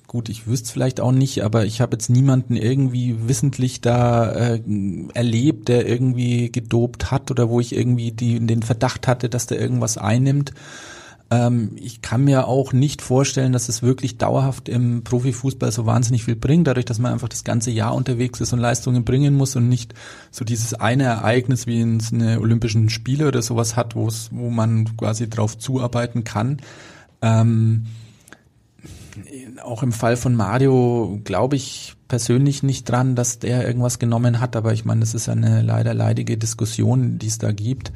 gut, ich wüsste vielleicht auch nicht, aber ich habe jetzt niemanden irgendwie wissentlich da äh, erlebt, der irgendwie gedopt hat oder wo ich irgendwie die, den Verdacht hatte, dass der irgendwas einnimmt. Ähm, ich kann mir auch nicht vorstellen, dass es wirklich dauerhaft im Profifußball so wahnsinnig viel bringt, dadurch, dass man einfach das ganze Jahr unterwegs ist und Leistungen bringen muss und nicht so dieses eine Ereignis wie in eine Olympischen Spiele oder sowas hat, wo es, wo man quasi drauf zuarbeiten kann. Ähm, auch im Fall von Mario glaube ich persönlich nicht dran, dass der irgendwas genommen hat, aber ich meine, das ist eine leider leidige Diskussion, die es da gibt.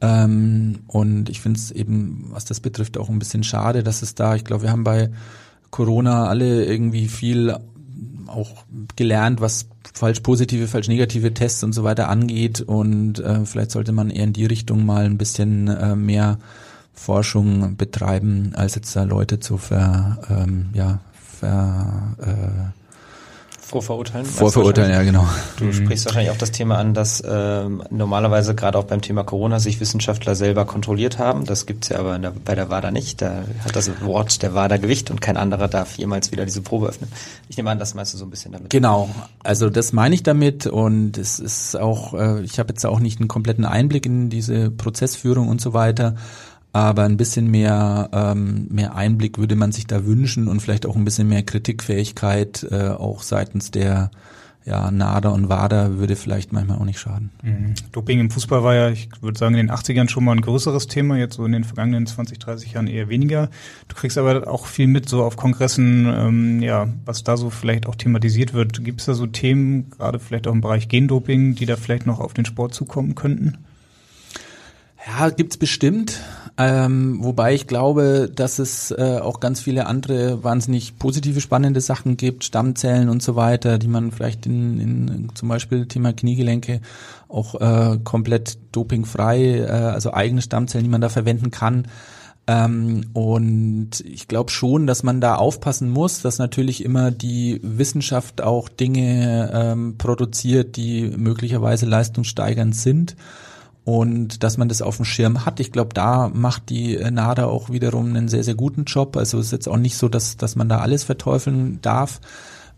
Ähm, und ich finde es eben, was das betrifft, auch ein bisschen schade, dass es da, ich glaube, wir haben bei Corona alle irgendwie viel auch gelernt, was falsch positive, falsch negative Tests und so weiter angeht. Und äh, vielleicht sollte man eher in die Richtung mal ein bisschen äh, mehr Forschung betreiben, als jetzt da Leute zu ver, ähm, ja, ver, äh, Vorverurteilen? Vorverurteilen, ja genau. Du mhm. sprichst wahrscheinlich auch das Thema an, dass ähm, normalerweise gerade auch beim Thema Corona sich Wissenschaftler selber kontrolliert haben. Das gibt's ja aber der, bei der WADA nicht. Da hat das Wort der WADA Gewicht und kein anderer darf jemals wieder diese Probe öffnen. Ich nehme an, das meinst du so ein bisschen damit. Genau, also das meine ich damit und es ist auch, äh, ich habe jetzt auch nicht einen kompletten Einblick in diese Prozessführung und so weiter aber ein bisschen mehr, ähm, mehr Einblick würde man sich da wünschen und vielleicht auch ein bisschen mehr Kritikfähigkeit äh, auch seitens der ja, NADA und WADA würde vielleicht manchmal auch nicht schaden. Mhm. Doping im Fußball war ja, ich würde sagen, in den 80ern schon mal ein größeres Thema, jetzt so in den vergangenen 20, 30 Jahren eher weniger. Du kriegst aber auch viel mit so auf Kongressen, ähm, ja, was da so vielleicht auch thematisiert wird. Gibt es da so Themen, gerade vielleicht auch im Bereich Gendoping, die da vielleicht noch auf den Sport zukommen könnten? Ja, gibt's bestimmt. Ähm, wobei ich glaube, dass es äh, auch ganz viele andere wahnsinnig positive, spannende Sachen gibt, Stammzellen und so weiter, die man vielleicht in, in zum Beispiel Thema Kniegelenke auch äh, komplett dopingfrei, äh, also eigene Stammzellen, die man da verwenden kann. Ähm, und ich glaube schon, dass man da aufpassen muss, dass natürlich immer die Wissenschaft auch Dinge ähm, produziert, die möglicherweise leistungssteigernd sind und dass man das auf dem Schirm hat. Ich glaube, da macht die NADA auch wiederum einen sehr, sehr guten Job. Also es ist jetzt auch nicht so, dass, dass man da alles verteufeln darf.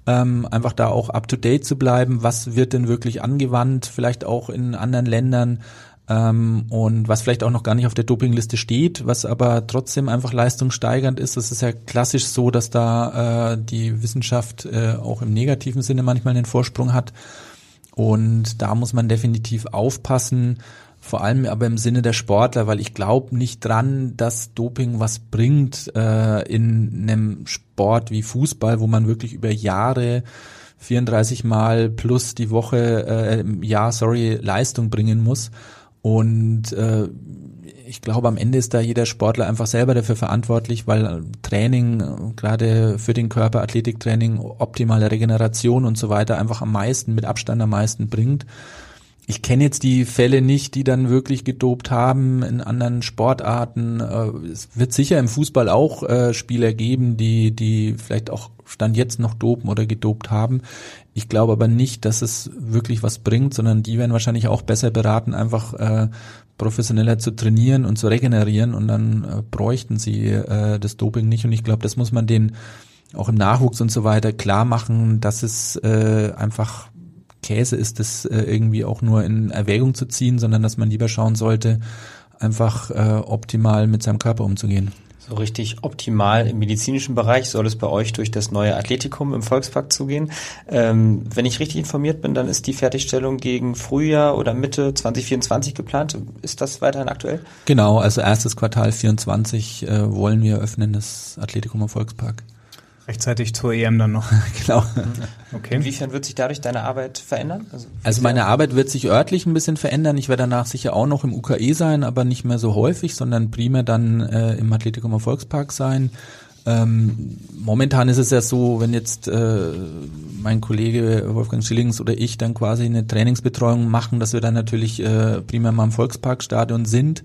Ähm, einfach da auch up to date zu bleiben. Was wird denn wirklich angewandt? Vielleicht auch in anderen Ländern. Ähm, und was vielleicht auch noch gar nicht auf der Dopingliste steht, was aber trotzdem einfach leistungssteigernd ist. Das ist ja klassisch so, dass da äh, die Wissenschaft äh, auch im negativen Sinne manchmal einen Vorsprung hat. Und da muss man definitiv aufpassen, vor allem aber im Sinne der Sportler, weil ich glaube nicht dran, dass Doping was bringt äh, in einem Sport wie Fußball, wo man wirklich über Jahre 34 Mal plus die Woche, äh, ja, sorry, Leistung bringen muss. Und äh, ich glaube, am Ende ist da jeder Sportler einfach selber dafür verantwortlich, weil Training, gerade für den Körper, Athletiktraining, optimale Regeneration und so weiter einfach am meisten, mit Abstand am meisten bringt ich kenne jetzt die Fälle nicht, die dann wirklich gedopt haben in anderen Sportarten. Äh, es wird sicher im Fußball auch äh, Spieler geben, die, die vielleicht auch Stand jetzt noch dopen oder gedopt haben. Ich glaube aber nicht, dass es wirklich was bringt, sondern die werden wahrscheinlich auch besser beraten, einfach äh, professioneller zu trainieren und zu regenerieren und dann bräuchten sie das Doping nicht. Und ich glaube, das muss man den auch im Nachwuchs und so weiter klar machen, dass es einfach Käse ist, das äh, irgendwie auch nur in Erwägung zu ziehen, sondern dass man lieber schauen sollte, einfach äh, optimal mit seinem Körper umzugehen. So richtig optimal im medizinischen Bereich soll es bei euch durch das neue Athletikum im Volkspark zugehen. Ähm, wenn ich richtig informiert bin, dann ist die Fertigstellung gegen Frühjahr oder Mitte 2024 geplant. Ist das weiterhin aktuell? Genau, also erstes Quartal 24 äh, wollen wir öffnen, das Athletikum im Volkspark. Rechtzeitig zur EM dann noch. genau. Okay. Inwiefern wird sich dadurch deine Arbeit verändern? Also, also meine Arbeit wird sich örtlich ein bisschen verändern. Ich werde danach sicher auch noch im UKE sein, aber nicht mehr so häufig, sondern primär dann äh, im Athletikum Volkspark sein. Ähm, momentan ist es ja so, wenn jetzt äh, mein Kollege Wolfgang Schillings oder ich dann quasi eine Trainingsbetreuung machen, dass wir dann natürlich äh, primär mal im Volksparkstadion sind.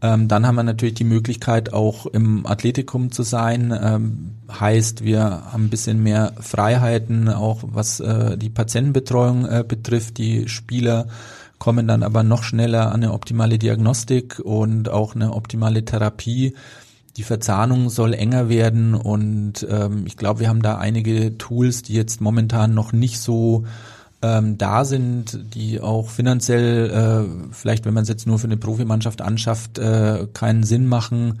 Ähm, dann haben wir natürlich die Möglichkeit, auch im Athletikum zu sein. Ähm, heißt, wir haben ein bisschen mehr Freiheiten, auch was äh, die Patientenbetreuung äh, betrifft. Die Spieler kommen dann aber noch schneller an eine optimale Diagnostik und auch eine optimale Therapie. Die Verzahnung soll enger werden und ähm, ich glaube, wir haben da einige Tools, die jetzt momentan noch nicht so ähm, da sind, die auch finanziell, äh, vielleicht wenn man es jetzt nur für eine Profimannschaft anschafft, äh, keinen Sinn machen.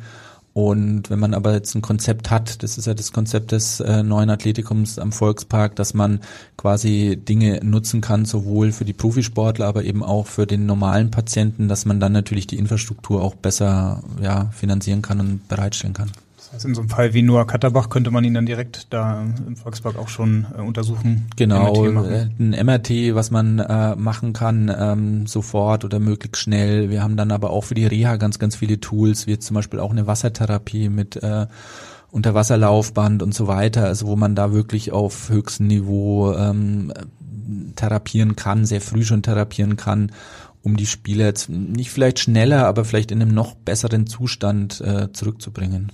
Und wenn man aber jetzt ein Konzept hat, das ist ja das Konzept des äh, neuen Athletikums am Volkspark, dass man quasi Dinge nutzen kann, sowohl für die Profisportler, aber eben auch für den normalen Patienten, dass man dann natürlich die Infrastruktur auch besser ja, finanzieren kann und bereitstellen kann. Das heißt, in so einem Fall wie Noah Katterbach könnte man ihn dann direkt da im Volkspark auch schon äh, untersuchen. Genau, MRT äh, ein MRT, was man äh, machen kann, ähm, sofort oder möglichst schnell. Wir haben dann aber auch für die Reha ganz, ganz viele Tools, wie zum Beispiel auch eine Wassertherapie mit äh, Unterwasserlaufband und so weiter, also wo man da wirklich auf höchstem Niveau ähm, therapieren kann, sehr früh schon therapieren kann um die Spieler jetzt nicht vielleicht schneller, aber vielleicht in einem noch besseren Zustand äh, zurückzubringen.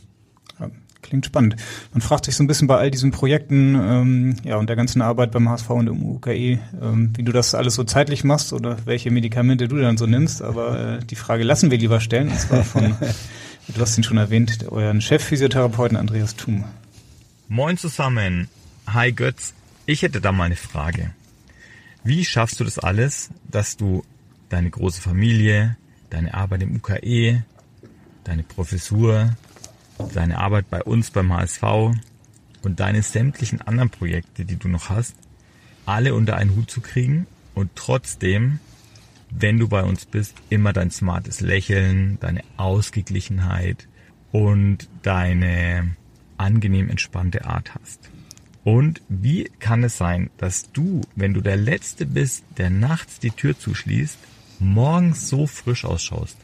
Klingt spannend. Man fragt sich so ein bisschen bei all diesen Projekten ähm, ja, und der ganzen Arbeit beim HSV und im UKE, ähm, wie du das alles so zeitlich machst oder welche Medikamente du dann so nimmst. Aber äh, die Frage lassen wir lieber stellen. Und zwar von, du hast ihn schon erwähnt, euren Chefphysiotherapeuten Andreas Thum. Moin zusammen. Hi Götz. Ich hätte da mal eine Frage. Wie schaffst du das alles, dass du deine große Familie, deine Arbeit im UKE, deine Professur, deine Arbeit bei uns beim HSV und deine sämtlichen anderen Projekte, die du noch hast, alle unter einen Hut zu kriegen und trotzdem, wenn du bei uns bist, immer dein smartes Lächeln, deine Ausgeglichenheit und deine angenehm entspannte Art hast. Und wie kann es sein, dass du, wenn du der Letzte bist, der nachts die Tür zuschließt, morgens so frisch ausschaust?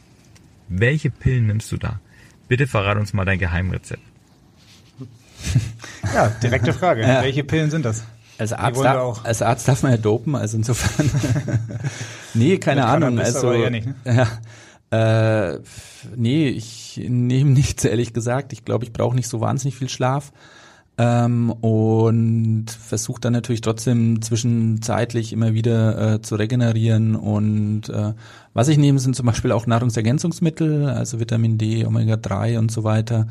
Welche Pillen nimmst du da? Bitte verrat uns mal dein Geheimrezept. Ja, direkte Frage. Ja. Welche Pillen sind das? Als Arzt, darf, auch. als Arzt darf man ja dopen, also insofern. nee, keine Ahnung. Also, aber eher nicht, ne? ja, äh, nee, ich nehme nichts, ehrlich gesagt. Ich glaube, ich brauche nicht so wahnsinnig viel Schlaf. Ähm, und versuche dann natürlich trotzdem zwischenzeitlich immer wieder äh, zu regenerieren. Und äh, was ich nehme, sind zum Beispiel auch Nahrungsergänzungsmittel, also Vitamin D, Omega-3 und so weiter.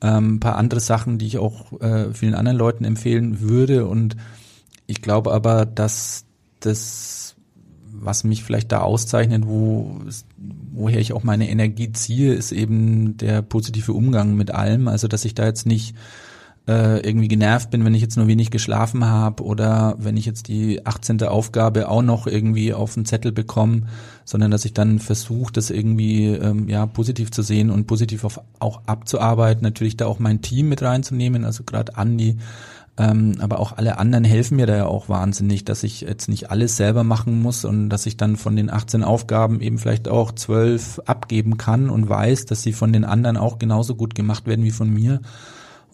Ähm, ein paar andere Sachen, die ich auch äh, vielen anderen Leuten empfehlen würde. Und ich glaube aber, dass das, was mich vielleicht da auszeichnet, wo, woher ich auch meine Energie ziehe, ist eben der positive Umgang mit allem. Also, dass ich da jetzt nicht äh, irgendwie genervt bin, wenn ich jetzt nur wenig geschlafen habe oder wenn ich jetzt die 18. Aufgabe auch noch irgendwie auf den Zettel bekomme, sondern dass ich dann versuche, das irgendwie ähm, ja positiv zu sehen und positiv auf, auch abzuarbeiten. Natürlich da auch mein Team mit reinzunehmen, also gerade Andi, ähm, aber auch alle anderen helfen mir da ja auch wahnsinnig, dass ich jetzt nicht alles selber machen muss und dass ich dann von den 18 Aufgaben eben vielleicht auch 12 abgeben kann und weiß, dass sie von den anderen auch genauso gut gemacht werden wie von mir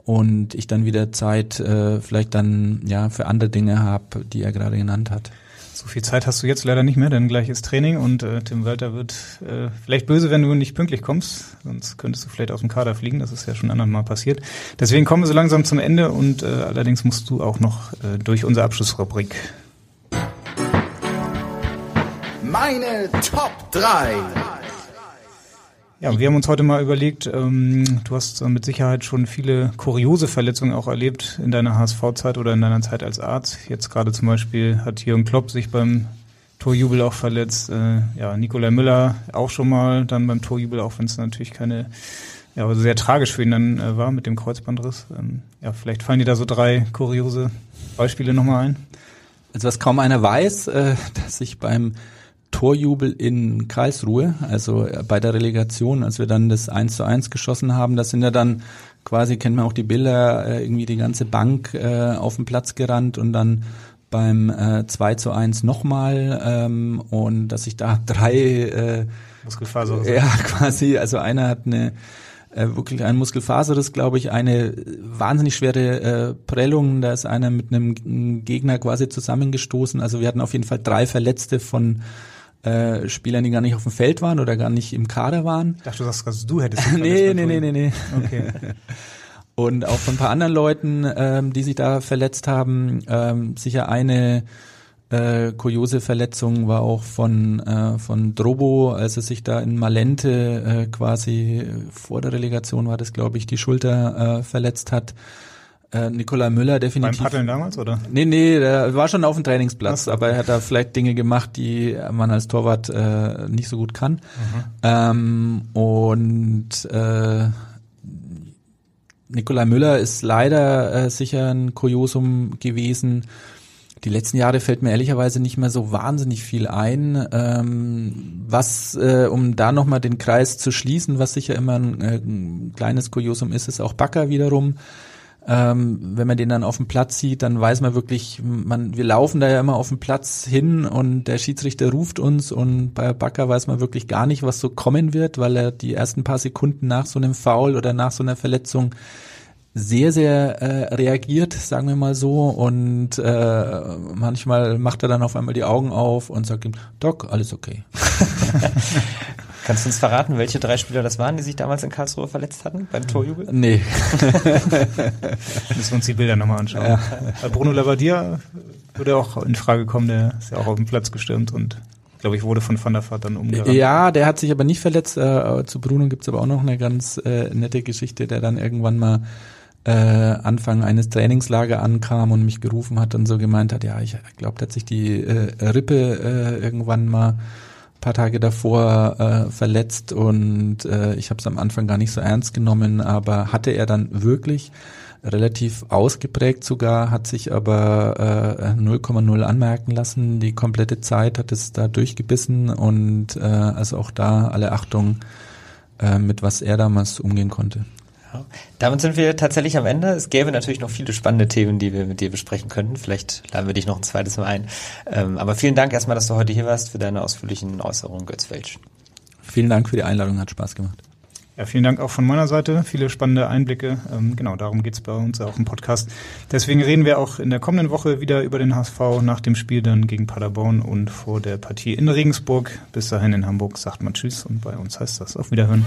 und ich dann wieder Zeit äh, vielleicht dann ja für andere Dinge habe, die er gerade genannt hat. So viel Zeit hast du jetzt leider nicht mehr, denn gleich ist Training und äh, Tim Walter wird äh, vielleicht böse, wenn du nicht pünktlich kommst. Sonst könntest du vielleicht aus dem Kader fliegen. Das ist ja schon anderen Mal passiert. Deswegen kommen wir so langsam zum Ende und äh, allerdings musst du auch noch äh, durch unsere Abschlussrubrik. Meine Top 3. Ja, wir haben uns heute mal überlegt, ähm, du hast äh, mit Sicherheit schon viele kuriose Verletzungen auch erlebt in deiner HSV-Zeit oder in deiner Zeit als Arzt. Jetzt gerade zum Beispiel hat Jürgen Klopp sich beim Torjubel auch verletzt. Äh, ja, Nikolai Müller auch schon mal dann beim Torjubel, auch wenn es natürlich keine, ja, aber sehr tragisch für ihn dann äh, war mit dem Kreuzbandriss. Ähm, ja, vielleicht fallen dir da so drei kuriose Beispiele nochmal ein. Also was kaum einer weiß, äh, dass ich beim Torjubel in Karlsruhe, also bei der Relegation, als wir dann das 1 zu 1 geschossen haben, da sind ja dann quasi, kennt man auch die Bilder, äh, irgendwie die ganze Bank äh, auf den Platz gerannt und dann beim äh, 2 zu 1 nochmal ähm, und dass ich da drei äh, Muskelfaser. ja, quasi, also einer hat eine äh, wirklich ein Muskelfaserriss, glaube ich, eine wahnsinnig schwere äh, Prellung, da ist einer mit einem Gegner quasi zusammengestoßen. Also wir hatten auf jeden Fall drei Verletzte von äh, Spielern, die gar nicht auf dem Feld waren oder gar nicht im Kader waren. Ich dachte, du sagst, dass du hättest. nee, nee, nee, nee, nee. Okay. Und auch von ein paar anderen Leuten, ähm, die sich da verletzt haben. Ähm, sicher eine äh, kuriose Verletzung war auch von, äh, von Drobo, als er sich da in Malente äh, quasi vor der Relegation war das, glaube ich, die Schulter äh, verletzt hat. Äh, Nikola Müller Beim definitiv. Paddeln damals, oder? Nee, nee, der war schon auf dem Trainingsplatz, so. aber er hat da vielleicht Dinge gemacht, die man als Torwart äh, nicht so gut kann. Ähm, und äh, Nikolai Müller ist leider äh, sicher ein Kuriosum gewesen. Die letzten Jahre fällt mir ehrlicherweise nicht mehr so wahnsinnig viel ein. Ähm, was, äh, um da nochmal den Kreis zu schließen, was sicher immer ein, äh, ein kleines Kuriosum ist, ist auch Bakker wiederum. Ähm, wenn man den dann auf dem Platz sieht, dann weiß man wirklich, man, wir laufen da ja immer auf dem Platz hin und der Schiedsrichter ruft uns und bei Bakker weiß man wirklich gar nicht, was so kommen wird, weil er die ersten paar Sekunden nach so einem Foul oder nach so einer Verletzung sehr, sehr äh, reagiert, sagen wir mal so. Und äh, manchmal macht er dann auf einmal die Augen auf und sagt ihm, Doc, alles okay. Kannst du uns verraten, welche drei Spieler das waren, die sich damals in Karlsruhe verletzt hatten beim Torjubel? Nee. Müssen wir uns die Bilder nochmal anschauen. Ja. Äh, Bruno Labbadia würde auch in Frage kommen, der ist ja auch auf dem Platz gestürmt und glaube ich wurde von Van der Vaart dann umgerannt. Ja, der hat sich aber nicht verletzt. Äh, zu Bruno gibt's aber auch noch eine ganz äh, nette Geschichte, der dann irgendwann mal äh, Anfang eines Trainingslager ankam und mich gerufen hat und so gemeint hat, ja, ich glaube, der hat sich die äh, Rippe äh, irgendwann mal paar Tage davor äh, verletzt und äh, ich habe es am Anfang gar nicht so ernst genommen, aber hatte er dann wirklich relativ ausgeprägt sogar, hat sich aber äh, 0,0 anmerken lassen. Die komplette Zeit hat es da durchgebissen und äh, also auch da alle Achtung, äh, mit was er damals umgehen konnte. Ja. Damit sind wir tatsächlich am Ende. Es gäbe natürlich noch viele spannende Themen, die wir mit dir besprechen könnten. Vielleicht laden wir dich noch ein zweites Mal ein. Ähm, aber vielen Dank erstmal, dass du heute hier warst für deine ausführlichen Äußerungen, Götz Welsch. vielen Dank für die Einladung, hat Spaß gemacht. Ja, vielen Dank auch von meiner Seite. Viele spannende Einblicke. Ähm, genau, darum geht's bei uns auch im Podcast. Deswegen reden wir auch in der kommenden Woche wieder über den HSV nach dem Spiel dann gegen Paderborn und vor der Partie in Regensburg. Bis dahin in Hamburg sagt man Tschüss und bei uns heißt das auf Wiederhören.